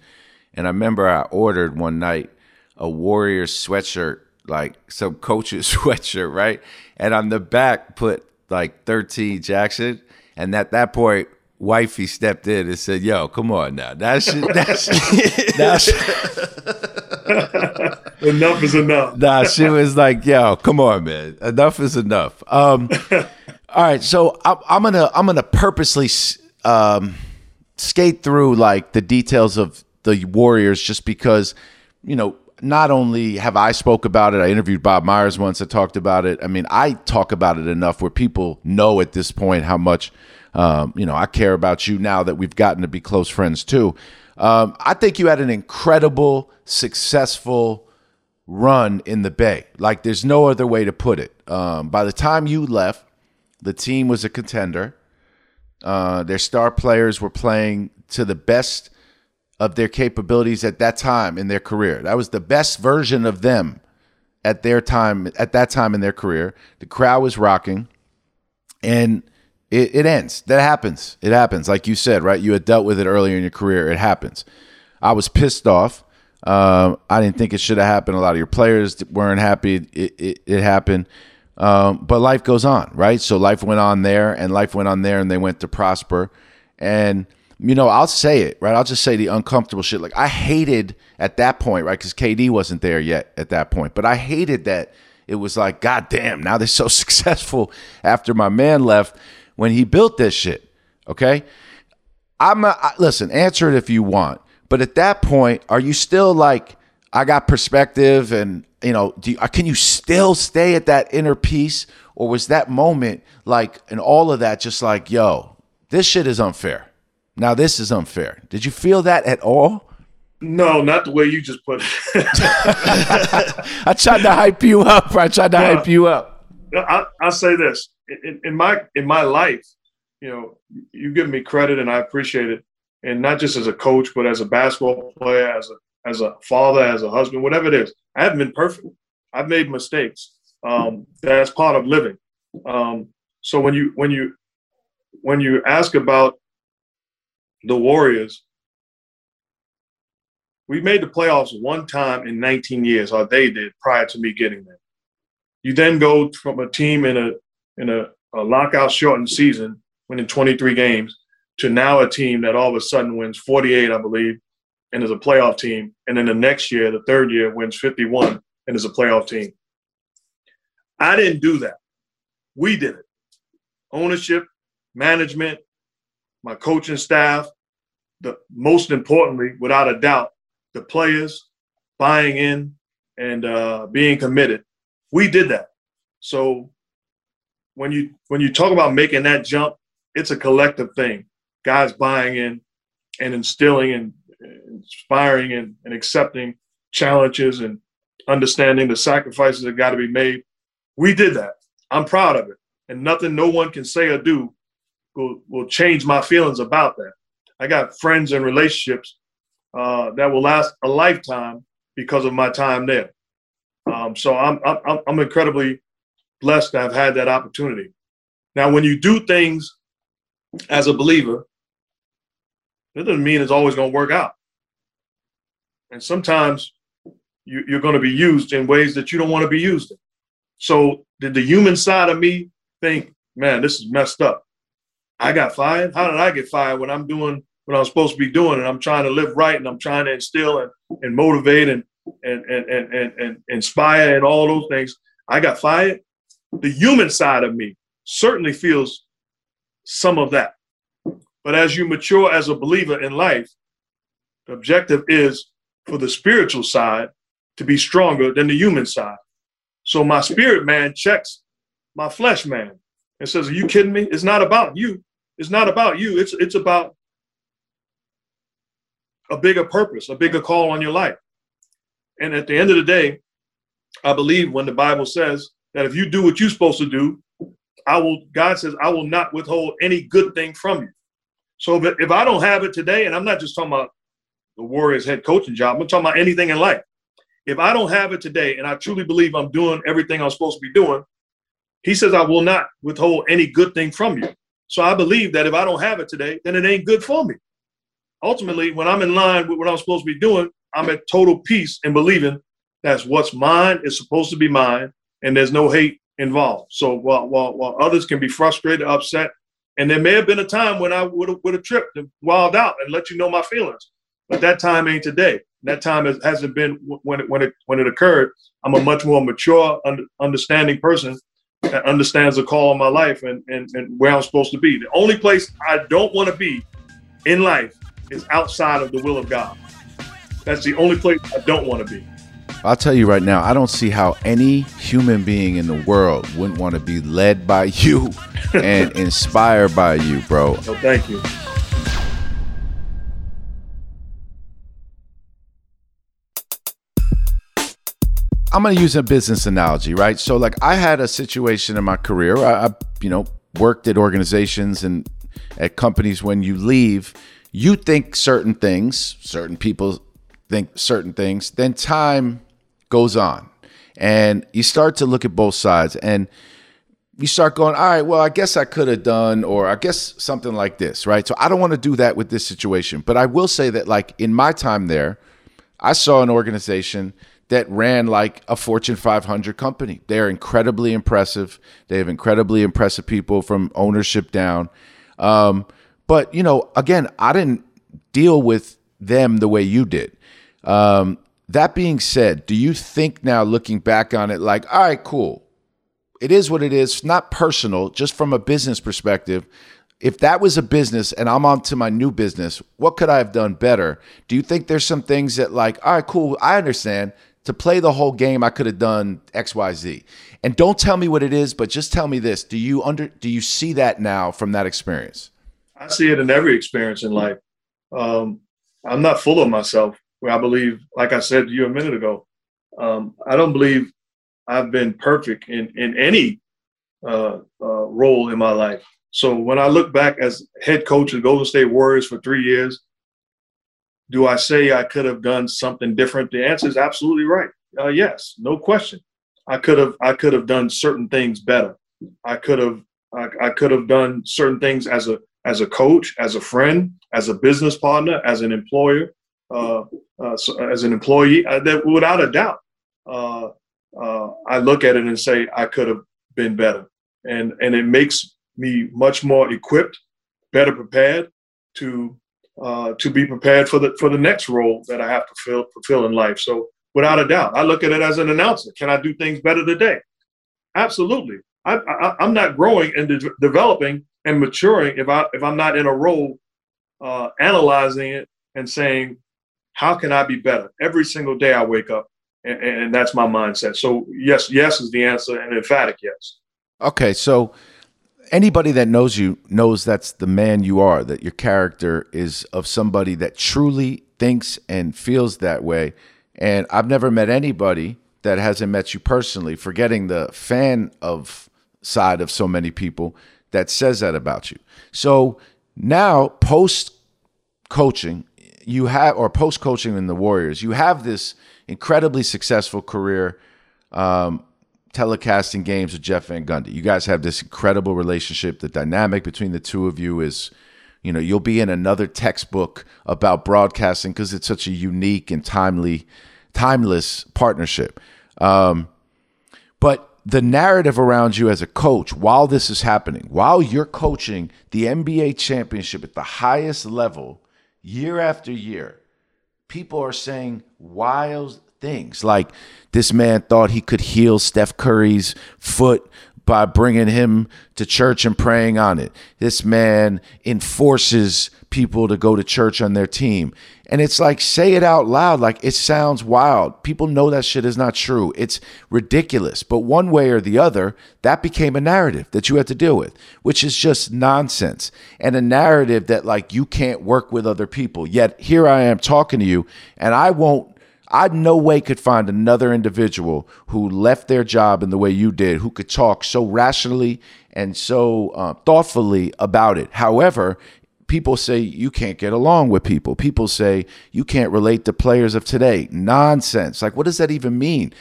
and I remember I ordered one night a Warriors sweatshirt like some coach's sweatshirt, right? And on the back put like 13 Jackson. And at that point, wifey stepped in and said, "Yo, come on now. That's that's that's enough is enough." Nah, she was like, "Yo, come on, man. Enough is enough." Um, all right, so I'm, I'm gonna I'm gonna purposely um, skate through like the details of the Warriors just because you know not only have I spoke about it, I interviewed Bob Myers once. I talked about it. I mean, I talk about it enough where people know at this point how much um, you know I care about you. Now that we've gotten to be close friends too, um, I think you had an incredible, successful run in the Bay. Like there's no other way to put it. Um, by the time you left, the team was a contender. Uh, their star players were playing to the best of their capabilities at that time in their career. That was the best version of them at their time at that time in their career. The crowd was rocking, and it, it ends. That happens. It happens. Like you said, right? You had dealt with it earlier in your career. It happens. I was pissed off. Um, I didn't think it should have happened. A lot of your players weren't happy. It, it, it happened. Um, but life goes on, right? So life went on there, and life went on there, and they went to prosper. And you know, I'll say it, right? I'll just say the uncomfortable shit. Like I hated at that point, right? Because KD wasn't there yet at that point, but I hated that it was like, God damn, now they're so successful after my man left when he built this shit. Okay, I'm a, I, listen. Answer it if you want, but at that point, are you still like, I got perspective, and you know, do you, uh, can you still stay at that inner peace, or was that moment like, and all of that just like, yo, this shit is unfair? Now this is unfair. Did you feel that at all? No, not the way you just put it. I tried to hype you up. I tried to hype you up. I, I say this in, in, my in my life, you know, you give me credit and I appreciate it, and not just as a coach, but as a basketball player, as a as a father, as a husband, whatever it is. I haven't been perfect. I've made mistakes. Um, that's part of living. Um, so when you when you when you ask about the Warriors, we made the playoffs one time in 19 years, or they did prior to me getting there. You then go from a team in a in a, a lockout shortened season, winning 23 games, to now a team that all of a sudden wins 48, I believe, and is a playoff team. And then the next year, the third year, wins 51 and is a playoff team. I didn't do that. We did it. Ownership, management, my coaching staff, the most importantly, without a doubt, the players buying in and uh, being committed. We did that. So when you when you talk about making that jump, it's a collective thing. Guys buying in and instilling and inspiring and, and accepting challenges and understanding the sacrifices that got to be made. We did that. I'm proud of it. And nothing no one can say or do will, will change my feelings about that. I got friends and relationships uh, that will last a lifetime because of my time there. Um, so I'm, I'm, I'm incredibly blessed to have had that opportunity. Now, when you do things as a believer, it doesn't mean it's always going to work out. And sometimes you, are going to be used in ways that you don't want to be used in. So, did the human side of me think, man, this is messed up? I got fired. How did I get fired when I'm doing what I'm supposed to be doing and I'm trying to live right and I'm trying to instill and, and motivate and, and, and, and, and, and inspire and all those things? I got fired. The human side of me certainly feels some of that. But as you mature as a believer in life, the objective is for the spiritual side to be stronger than the human side. So my spirit man checks my flesh man and says, Are you kidding me? It's not about you. It's not about you. It's it's about a bigger purpose, a bigger call on your life. And at the end of the day, I believe when the Bible says that if you do what you're supposed to do, I will, God says, I will not withhold any good thing from you. So if, if I don't have it today, and I'm not just talking about the Warriors head coaching job, I'm talking about anything in life. If I don't have it today, and I truly believe I'm doing everything I'm supposed to be doing, he says, I will not withhold any good thing from you. So I believe that if I don't have it today, then it ain't good for me. Ultimately, when I'm in line with what I'm supposed to be doing, I'm at total peace and believing that's what's mine is supposed to be mine, and there's no hate involved. So while, while, while others can be frustrated, upset, and there may have been a time when I would have, would have tripped and wild out and let you know my feelings, but that time ain't today. That time has, hasn't been when it, when it when it occurred. I'm a much more mature, under, understanding person that understands the call of my life and, and, and where I'm supposed to be. The only place I don't want to be in life is outside of the will of God. That's the only place I don't want to be. I'll tell you right now, I don't see how any human being in the world wouldn't want to be led by you and inspired by you, bro. Oh, thank you. I'm going to use a business analogy, right? So, like, I had a situation in my career. I, I, you know, worked at organizations and at companies. When you leave, you think certain things, certain people think certain things. Then time goes on, and you start to look at both sides, and you start going, all right, well, I guess I could have done, or I guess something like this, right? So I don't want to do that with this situation, but I will say that, like, in my time there, I saw an organization that ran like a Fortune 500 company. They're incredibly impressive. They have incredibly impressive people from ownership down. Um, but you know, again, I didn't deal with them the way you did. Um, that being said, do you think now, looking back on it, like, all right, cool, it is what it is, not personal, just from a business perspective. If that was a business and I'm on to my new business, what could I have done better? Do you think there's some things that, like, all right, cool, I understand to play the whole game, I could have done X, Y, Z. And don't tell me what it is, but just tell me this: Do you under do you see that now from that experience? I see it in every experience in life. Um, I'm not full of myself. I believe, like I said to you a minute ago, um, I don't believe I've been perfect in in any uh, uh, role in my life. So when I look back as head coach of Golden State Warriors for three years, do I say I could have done something different? The answer is absolutely right. Uh, yes, no question. I could have I could have done certain things better. I could have I, I could have done certain things as a as a coach, as a friend, as a business partner, as an employer, uh, uh, so as an employee. Uh, that without a doubt, uh, uh, I look at it and say I could have been better, and and it makes me much more equipped, better prepared to uh, to be prepared for the for the next role that I have to fill, fulfill in life. So without a doubt, I look at it as an announcer. Can I do things better today? Absolutely. I, I, am not growing and de- developing and maturing if I if I'm not in a role uh, analyzing it and saying, how can I be better? Every single day I wake up, and, and that's my mindset. So yes, yes is the answer, and emphatic yes. Okay, so anybody that knows you knows that's the man you are. That your character is of somebody that truly thinks and feels that way. And I've never met anybody that hasn't met you personally, forgetting the fan of side of so many people that says that about you. So now, post coaching, you have, or post coaching in the Warriors, you have this incredibly successful career um, telecasting games with Jeff Van Gundy. You guys have this incredible relationship. The dynamic between the two of you is, you know, you'll be in another textbook about broadcasting because it's such a unique and timely, timeless partnership. Um, but the narrative around you as a coach while this is happening, while you're coaching the NBA championship at the highest level year after year, people are saying wild things like this man thought he could heal Steph Curry's foot by bringing him to church and praying on it. This man enforces people to go to church on their team. And it's like, say it out loud. Like, it sounds wild. People know that shit is not true. It's ridiculous. But one way or the other, that became a narrative that you had to deal with, which is just nonsense. And a narrative that, like, you can't work with other people. Yet here I am talking to you, and I won't. I no way could find another individual who left their job in the way you did, who could talk so rationally and so uh, thoughtfully about it. However, people say you can't get along with people. People say you can't relate to players of today. Nonsense. Like, what does that even mean?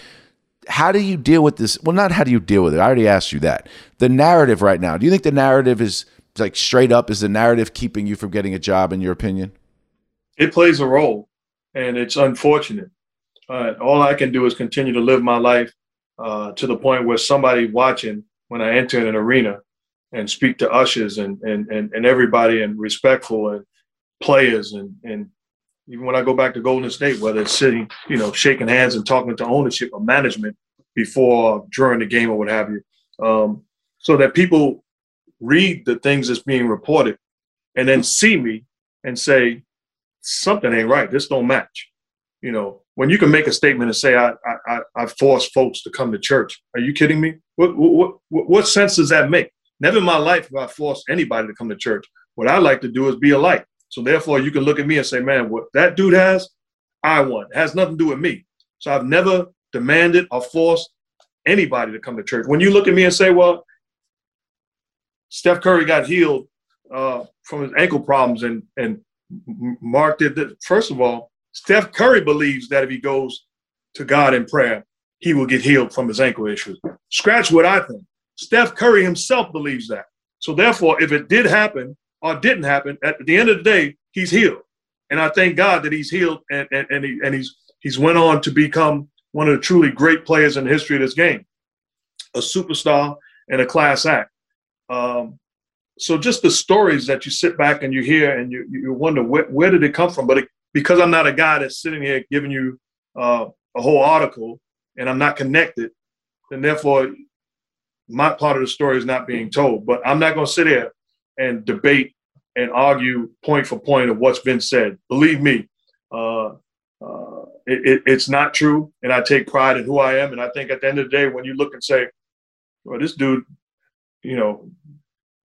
How do you deal with this? Well, not how do you deal with it. I already asked you that. The narrative right now. Do you think the narrative is like straight up? Is the narrative keeping you from getting a job, in your opinion? It plays a role, and it's unfortunate. Uh, all I can do is continue to live my life uh, to the point where somebody watching when I enter an arena and speak to ushers and and and, and everybody and respectful and players and and even when I go back to Golden State, whether it's sitting, you know, shaking hands and talking to ownership or management before, during the game, or what have you, um, so that people read the things that's being reported and then see me and say something ain't right. This don't match. You know, when you can make a statement and say I I I force folks to come to church, are you kidding me? What what what, what sense does that make? Never in my life have I forced anybody to come to church. What I like to do is be a light. So therefore, you can look at me and say, man, what that dude has, I want. It has nothing to do with me. So I've never demanded or forced anybody to come to church. When you look at me and say, well, Steph Curry got healed uh, from his ankle problems and and Mark did that. First of all, Steph Curry believes that if he goes to God in prayer, he will get healed from his ankle issues. Scratch what I think. Steph Curry himself believes that. So therefore, if it did happen or didn't happen, at the end of the day, he's healed. And I thank God that he's healed and, and, and, he, and he's he's went on to become one of the truly great players in the history of this game, a superstar and a class act. Um, so just the stories that you sit back and you hear and you, you wonder where, where did it come from? But it, because I'm not a guy that's sitting here giving you uh, a whole article and I'm not connected, and therefore my part of the story is not being told. But I'm not going to sit here and debate and argue point for point of what's been said. Believe me, uh, uh, it, it, it's not true, and I take pride in who I am. And I think at the end of the day, when you look and say, "Well, this dude, you know,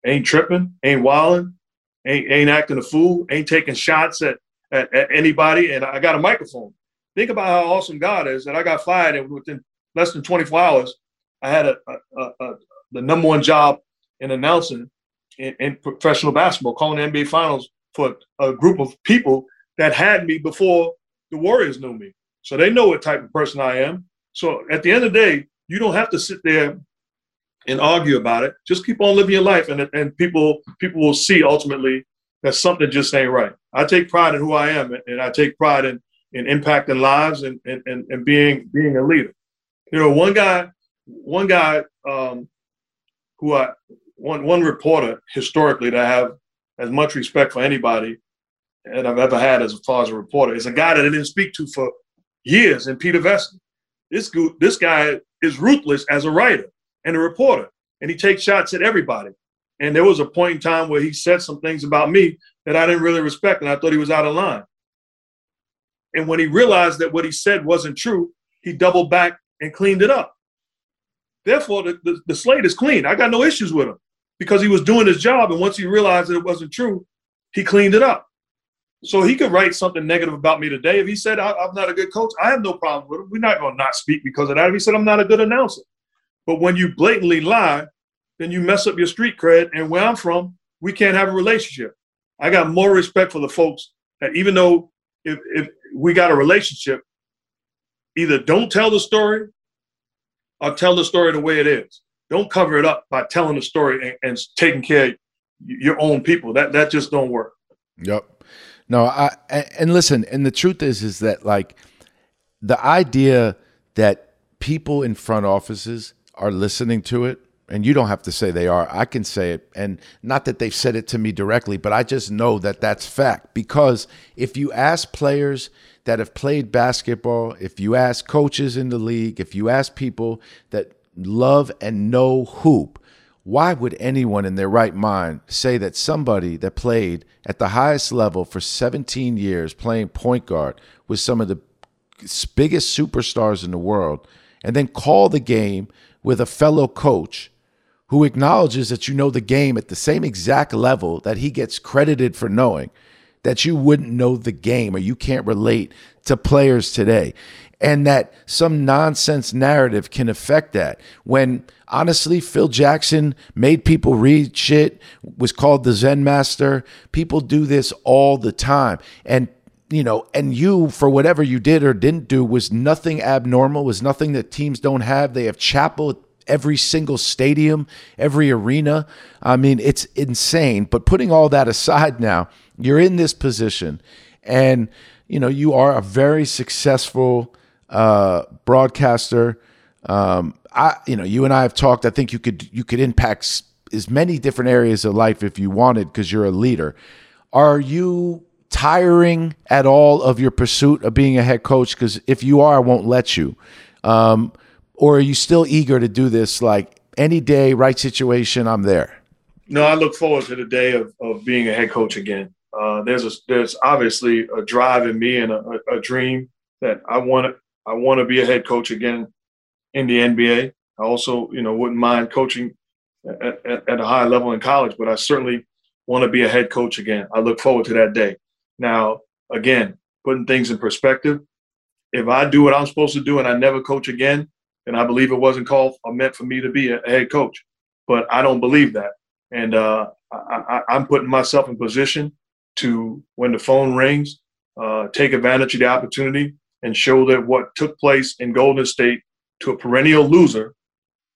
ain't tripping, ain't wilding, ain't ain't acting a fool, ain't taking shots at, at, at anybody," and I got a microphone. Think about how awesome God is that I got fired and within less than 24 hours I had a, a, a, the number one job in announcing in, in, professional basketball, calling the NBA Finals for a group of people that had me before the Warriors knew me. So they know what type of person I am. So at the end of the day, you don't have to sit there and argue about it. Just keep on living your life, and and people people will see ultimately that something just ain't right. I take pride in who I am, and I take pride in in impacting lives and and and, being being a leader. You know, one guy, one guy um, who I one one reporter historically that I have as much respect for anybody that I've ever had as far as a reporter is a guy that I didn't speak to for years, and Peter Vecsey. This this guy is ruthless as a writer and a reporter, and he takes shots at everybody. And there was a point in time where he said some things about me that I didn't really respect, and I thought he was out of line. And when he realized that what he said wasn't true, he doubled back and cleaned it up. Therefore, the, the, the slate is clean. I got no issues with him because he was doing his job. And once he realized that it wasn't true, he cleaned it up. So he could write something negative about me today. If he said I, am not a good coach, I have no problem with him. We're not going to not speak because of that. If he said I'm not a good announcer, but when you blatantly lie, then you mess up your street cred. And where I'm from, we can't have a relationship. I got more respect for the folks that even though if, if we got a relationship, either don't tell the story or tell the story the way it is. Don't cover it up by telling the story and, and taking care of your own people. That that just don't work. Yep. No, I and listen, and the truth is is that like the idea that people in front offices are listening to it and you don't have to say they are. I can say it. And not that they've said it to me directly, but I just know that that's fact. Because if you ask players that have played basketball, if you ask coaches in the league, if you ask people that love and know hoop, why would anyone in their right mind say that somebody that played at the highest level for 17 years playing point guard with some of the biggest superstars in the world and then call the game with a fellow coach who acknowledges that you know the game at the same exact level that he gets credited for knowing, that you wouldn't know the game or you can't relate to players today. And that some nonsense narrative can affect that. When honestly, Phil Jackson made people read shit, was called the Zen Master. People do this all the time. And you know, and you, for whatever you did or didn't do, was nothing abnormal, was nothing that teams don't have. They have chapel every single stadium, every arena. I mean, it's insane. But putting all that aside now, you're in this position and you know, you are a very successful uh, broadcaster. Um, I, you know, you and I have talked. I think you could you could impact as many different areas of life if you wanted because you're a leader. Are you tiring at all of your pursuit of being a head coach? Because if you are, I won't let you. Um, or are you still eager to do this? Like any day, right situation, I'm there. No, I look forward to the day of, of being a head coach again. Uh, there's a, there's obviously a drive in me and a, a dream that I want to I want to be a head coach again in the NBA. I also, you know, wouldn't mind coaching at, at, at a high level in college, but I certainly want to be a head coach again. I look forward to that day. Now, again, putting things in perspective, if I do what I'm supposed to do and I never coach again, and I believe it wasn't called or meant for me to be a head coach. But I don't believe that, and uh, I, am putting myself in position to, when the phone rings, uh, take advantage of the opportunity and show that what took place in Golden State to a perennial loser,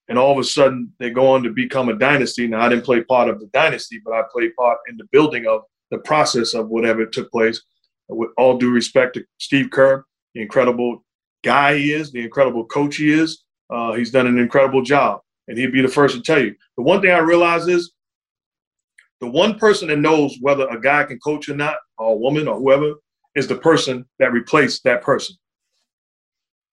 and all of a sudden they go on to become a dynasty. Now I didn't play part of the dynasty, but I played part in the building of the process of whatever took place. With all due respect to Steve Kerr, the incredible guy he is, the incredible coach he is. Uh, he's done an incredible job, and he'd be the first to tell you. The one thing I realize is the one person that knows whether a guy can coach or not, or a woman or whoever, is the person that replaced that person.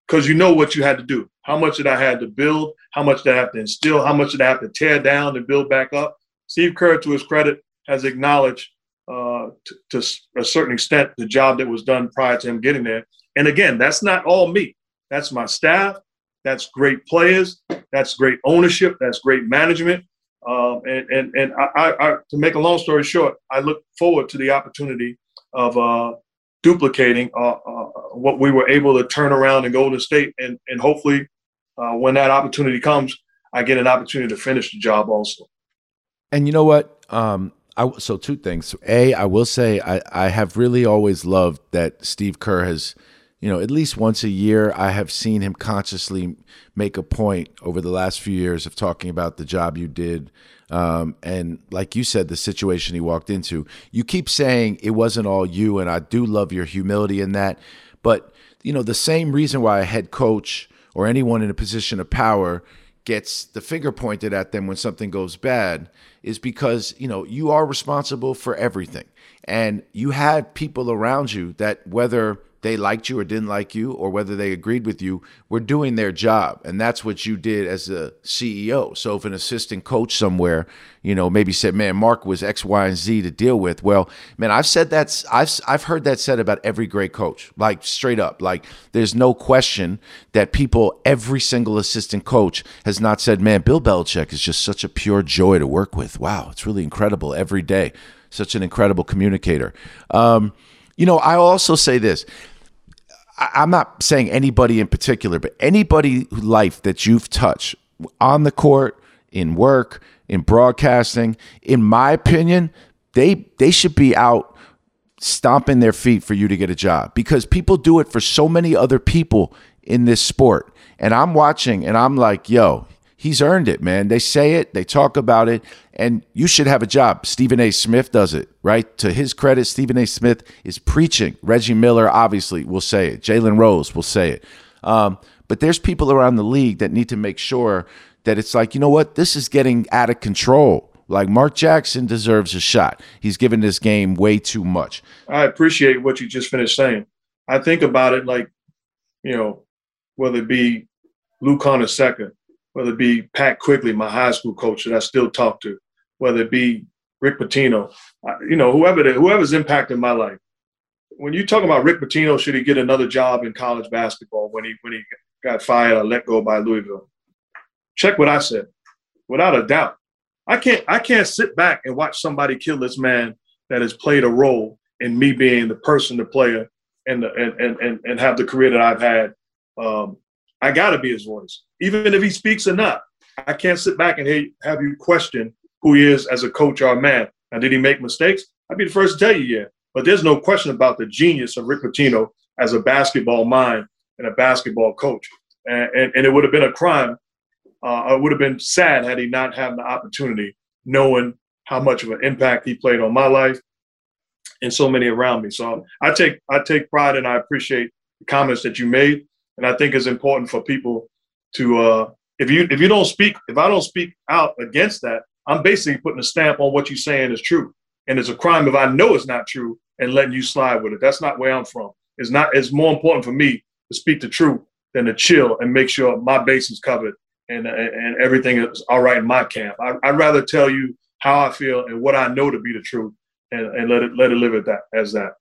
Because you know what you had to do. How much did I have to build? How much did I have to instill? How much did I have to tear down and build back up? Steve Kerr, to his credit, has acknowledged uh, to, to a certain extent the job that was done prior to him getting there. And again, that's not all me. That's my staff. That's great players. That's great ownership. That's great management. Um, and and and I, I, to make a long story short, I look forward to the opportunity of uh, duplicating uh, uh, what we were able to turn around in Golden State, and and hopefully, uh, when that opportunity comes, I get an opportunity to finish the job also. And you know what? Um, I, so two things. A, I will say I, I have really always loved that Steve Kerr has you know, at least once a year, I have seen him consciously make a point over the last few years of talking about the job you did. Um, and like you said, the situation he walked into. You keep saying it wasn't all you, and I do love your humility in that. But, you know, the same reason why a head coach or anyone in a position of power gets the finger pointed at them when something goes bad is because you know you are responsible for everything and you had people around you that whether they liked you or didn't like you or whether they agreed with you were doing their job. And that's what you did as a ceo so if an assistant coach somewhere you know maybe said man mark was x y and z to deal with well man i've said that i've, I've heard that said about every great coach like straight up. Like there's no question that people every single assistant coach has not said man bill belichick is just such a pure joy to work with. Wow it's really incredible every day. Such an incredible communicator. Um, you know, I also say this I'm not saying anybody in particular, but anybody life that you've touched on the court, in work, in broadcasting, in my opinion, they they should be out stomping their feet for you to get a job because people do it for so many other people in this sport. And I'm watching and I'm like, yo, he's earned it, man. They say it, they talk about it, and you should have a job. Stephen A. Smith does it, right? To his credit, Stephen A. Smith is preaching. Reggie Miller, obviously, will say it. Jalen Rose will say it. Um, but there's people around the league that need to make sure that it's like, you know what, this is getting out of control. Like Mark Jackson deserves a shot. He's given this game way too much. I appreciate what you just finished saying. I think about it like, you know, whether it be Lou Carnesecca, whether it be Pat Quigley, my high school coach that I still talk to, whether it be Rick Pitino, you know, whoever whoever's impacted my life. When you talk about Rick Pitino, should he get another job in college basketball when he when he got fired or let go by Louisville? Check what I said. Without a doubt. I can't I can't sit back and watch somebody kill this man that has played a role in me being the person, the player, and the, and, and and have the career that I've had. Um, I got to be his voice, even if he speaks or not. I can't sit back and have you question who he is as a coach or a man. And did he make mistakes? I'd be the first to tell you, yeah. But there's no question about the genius of Rick Pitino as a basketball mind and a basketball coach. And, and, and it would have been a crime. Uh, it would have been sad had he not had the opportunity, knowing how much of an impact he played on my life and so many around me. So I take I take pride and I appreciate the comments that you made. And I think it's important for people to uh, if you if you don't speak if I don't speak out against that, I'm basically putting a stamp on what you're saying is true. And it's a crime if I know it's not true and letting you slide with it. That's not where I'm from. It's not it's more important for me to speak the truth than to chill and make sure my base is covered and and, everything is all right in my camp. I, would rather tell you how I feel and what I know to be the truth and, and let it let it live at that as that.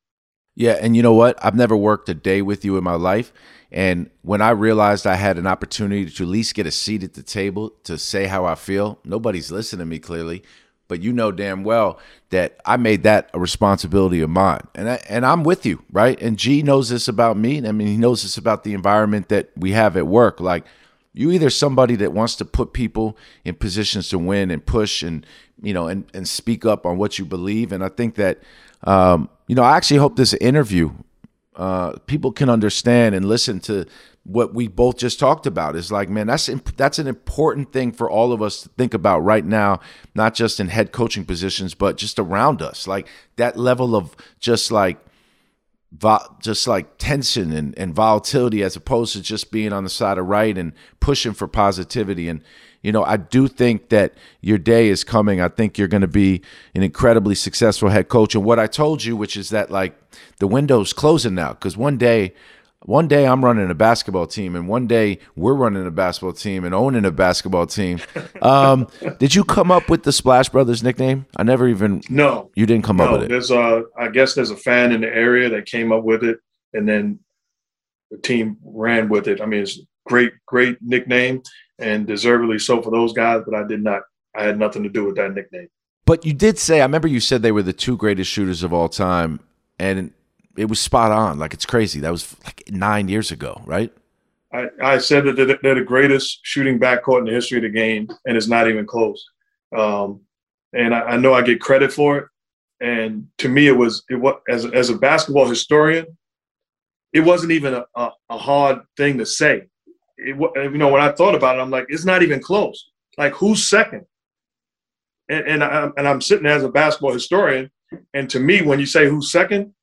Yeah, and you know what? I've never worked a day with you in my life. And when I realized I had an opportunity to at least get a seat at the table to say how I feel, nobody's listening to me clearly, but you know damn well that I made that a responsibility of mine. And I, and I'm with you, right? And G knows this about me. I mean, he knows this about the environment that we have at work. Like you either somebody that wants to put people in positions to win and push and you know and and speak up on what you believe. And I think that um, you know, I actually hope this interview uh, people can understand and listen to what we both just talked about. Is like man that's imp- that's an important thing for all of us to think about right now not just in head coaching positions but just around us. Like that level of just like vo- just like tension and, and volatility as opposed to just being on the side of right and pushing for positivity. And you know, I do think that your day is coming. I think you're going to be an incredibly successful head coach. And what I told you, which is that like the window's closing now, because one day, one day I'm running a basketball team, and one day we're running a basketball team and owning a basketball team. Um, did you come up with the Splash Brothers nickname? I never even. No, you didn't come no, up with it. There's a, I guess there's a fan in the area that came up with it, and then the team ran with it. I mean, it's great, great nickname and deservedly so for those guys, but I did not. I had nothing to do with that nickname. But you did say, I remember you said they were the two greatest shooters of all time, and it was spot on. Like it's crazy. That was like nine years ago, right? I, I said that they're the greatest shooting backcourt in the history of the game, and it's not even close. Um, and I, I, know I get credit for it. And to me, it was it was as as a basketball historian, it wasn't even a, a, a hard thing to say it, you know, when I thought about it, I'm like, it's not even close. Like, who's second? And and, I, and I'm sitting there as a basketball historian, and to me, when you say who's second,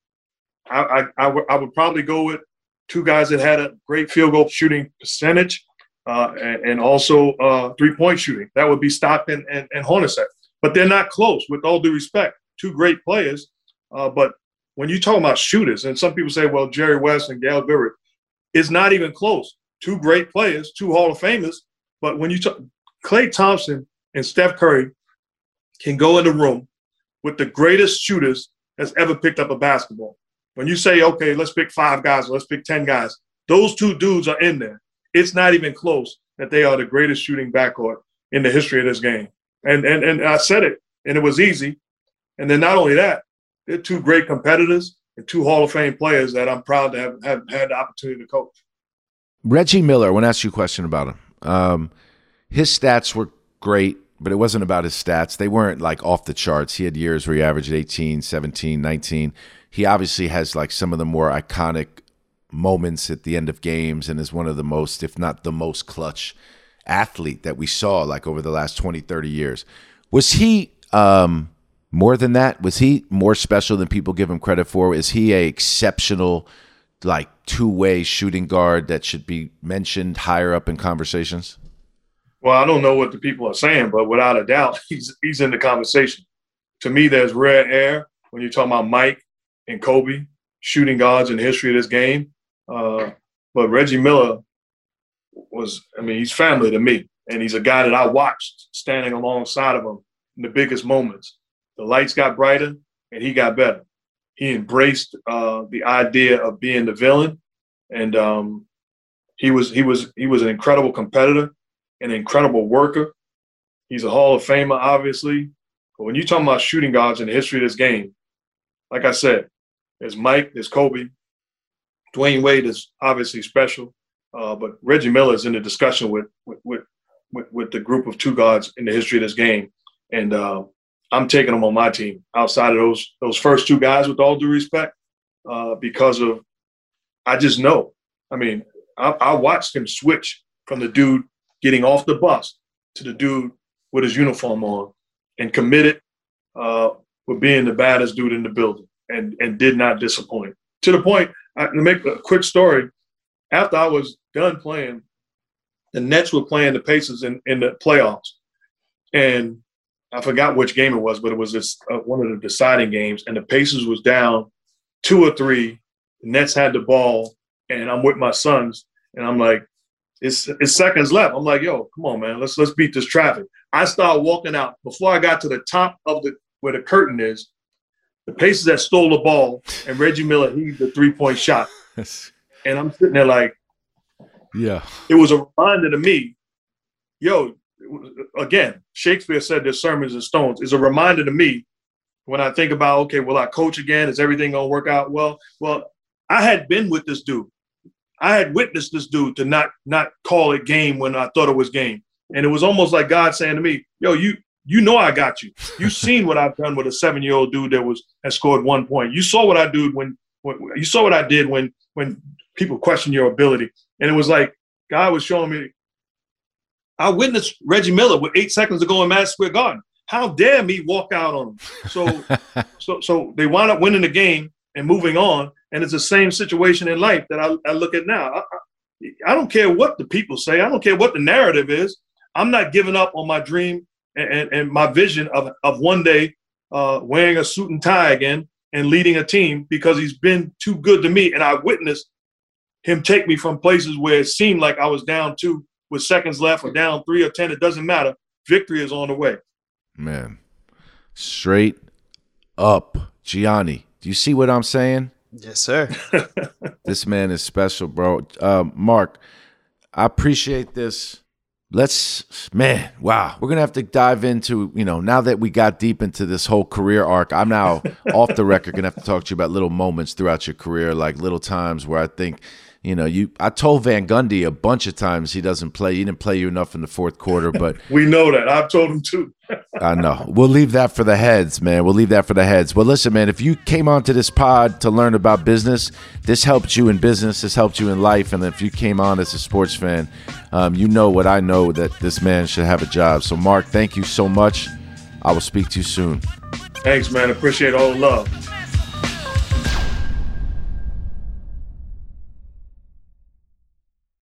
I I, I, w- I would probably go with two guys that had a great field goal shooting percentage uh, and, and, also uh, three point shooting. That would be Stockton and, and Hornacek. But they're not close, with all due respect. Two great players. Uh, but when you talk about shooters, and some people say, well, Jerry West and Gail Goodrich, it's not even close. Two great players, two Hall of Famers. But when you talk, Klay Thompson and Steph Curry can go in the room with the greatest shooters that's ever picked up a basketball. When you say, okay, let's pick five guys, let's pick 10 guys, those two dudes are in there. It's not even close that they are the greatest shooting backcourt in the history of this game. And and and I said it, and it was easy. And then not only that, they're two great competitors and two Hall of Fame players that I'm proud to have, have had the opportunity to coach. Reggie Miller, I want to ask you a question about him. Um, his stats were great, but it wasn't about his stats. They weren't like off the charts. He had years where he averaged 18, 17, 19. He obviously has like some of the more iconic moments at the end of games and is one of the most, if not the most clutch athlete that we saw like over the last 20, 30 years. Was he um, more than that? Was he more special than people give him credit for? Is he a exceptional like two-way shooting guard that should be mentioned higher up in conversations? Well, I don't know what the people are saying, but without a doubt, he's he's in the conversation. To me, there's rare air when you're talking about Mike and Kobe shooting guards in the history of this game. Uh, but Reggie Miller was, I mean, he's family to me. And he's a guy that I watched standing alongside of him in the biggest moments. The lights got brighter and he got better. He embraced uh, the idea of being the villain. And um, he was he was he was an incredible competitor, an incredible worker. He's a Hall of Famer, obviously. But when you talk about shooting guards in the history of this game, like I said, there's Mike, there's Kobe, Dwyane Wade is obviously special, uh, but Reggie Miller is in the discussion with, with with, with the group of two guards in the history of this game, and uh, I'm taking them on my team outside of those those first two guys. With all due respect, uh, because of I just know. I mean, I, I watched him switch from the dude getting off the bus to the dude with his uniform on, and committed uh, with being the baddest dude in the building, and and did not disappoint. To the point I, to make a quick story, after I was done playing, the Nets were playing the Pacers in, in the playoffs. And I forgot which game it was, but it was this, uh, one of the deciding games. And the Pacers was down two or three. The Nets had the ball, and I'm with my sons, and I'm like, it's, it's seconds left. I'm like, yo, come on, man, let's let's beat this traffic. I start walking out before I got to the top of the where the curtain is the Pacers that stole the ball, and Reggie Miller heaved the three point shot. and I'm sitting there like, yeah. It was a reminder to me, yo, again, Shakespeare said there's sermons and stones. It's a reminder to me when I think about, okay, will I coach again? Is everything gonna work out well? Well, I had been with this dude. I had witnessed this dude to not not call it game when I thought it was game. And it was almost like God saying to me, yo, you you know I got you. You've seen what I've done with a seven year old dude that was has scored one point. You saw what I did when, when you saw what I did when when people question your ability, and it was like God was showing me. I witnessed Reggie Miller with eight seconds to go in Madison Square Garden. How dare me walk out on him? So, so, so they wound up winning the game and moving on. And it's the same situation in life that I, I look at now. I, I don't care what the people say. I don't care what the narrative is. I'm not giving up on my dream and, and my vision of, of one day uh, wearing a suit and tie again and leading a team because he's been too good to me. And I witnessed him take me from places where it seemed like I was down two with seconds left or down three or 10. It doesn't matter. Victory is on the way. Man, straight up. Gianni, do you see what I'm saying? Yes, sir. this man is special, bro. Uh, Mark, I appreciate this let's man wow we're gonna have to dive into you know now that we got deep into this whole career arc i'm now off the record gonna have to talk to you about little moments throughout your career like little times where i think you know, you I told Van Gundy a bunch of times he doesn't play. He didn't play you enough in the fourth quarter, but we know that. I've told him too. I know. We'll leave that for the heads, man. We'll leave that for the heads. Well, listen, man, if you came onto this pod to learn about business, this helped you in business, this helped you in life, and if you came on as a sports fan, um, you know what I know that this man should have a job. So, Mark, thank you so much. I will speak to you soon. Thanks, man. Appreciate all the love.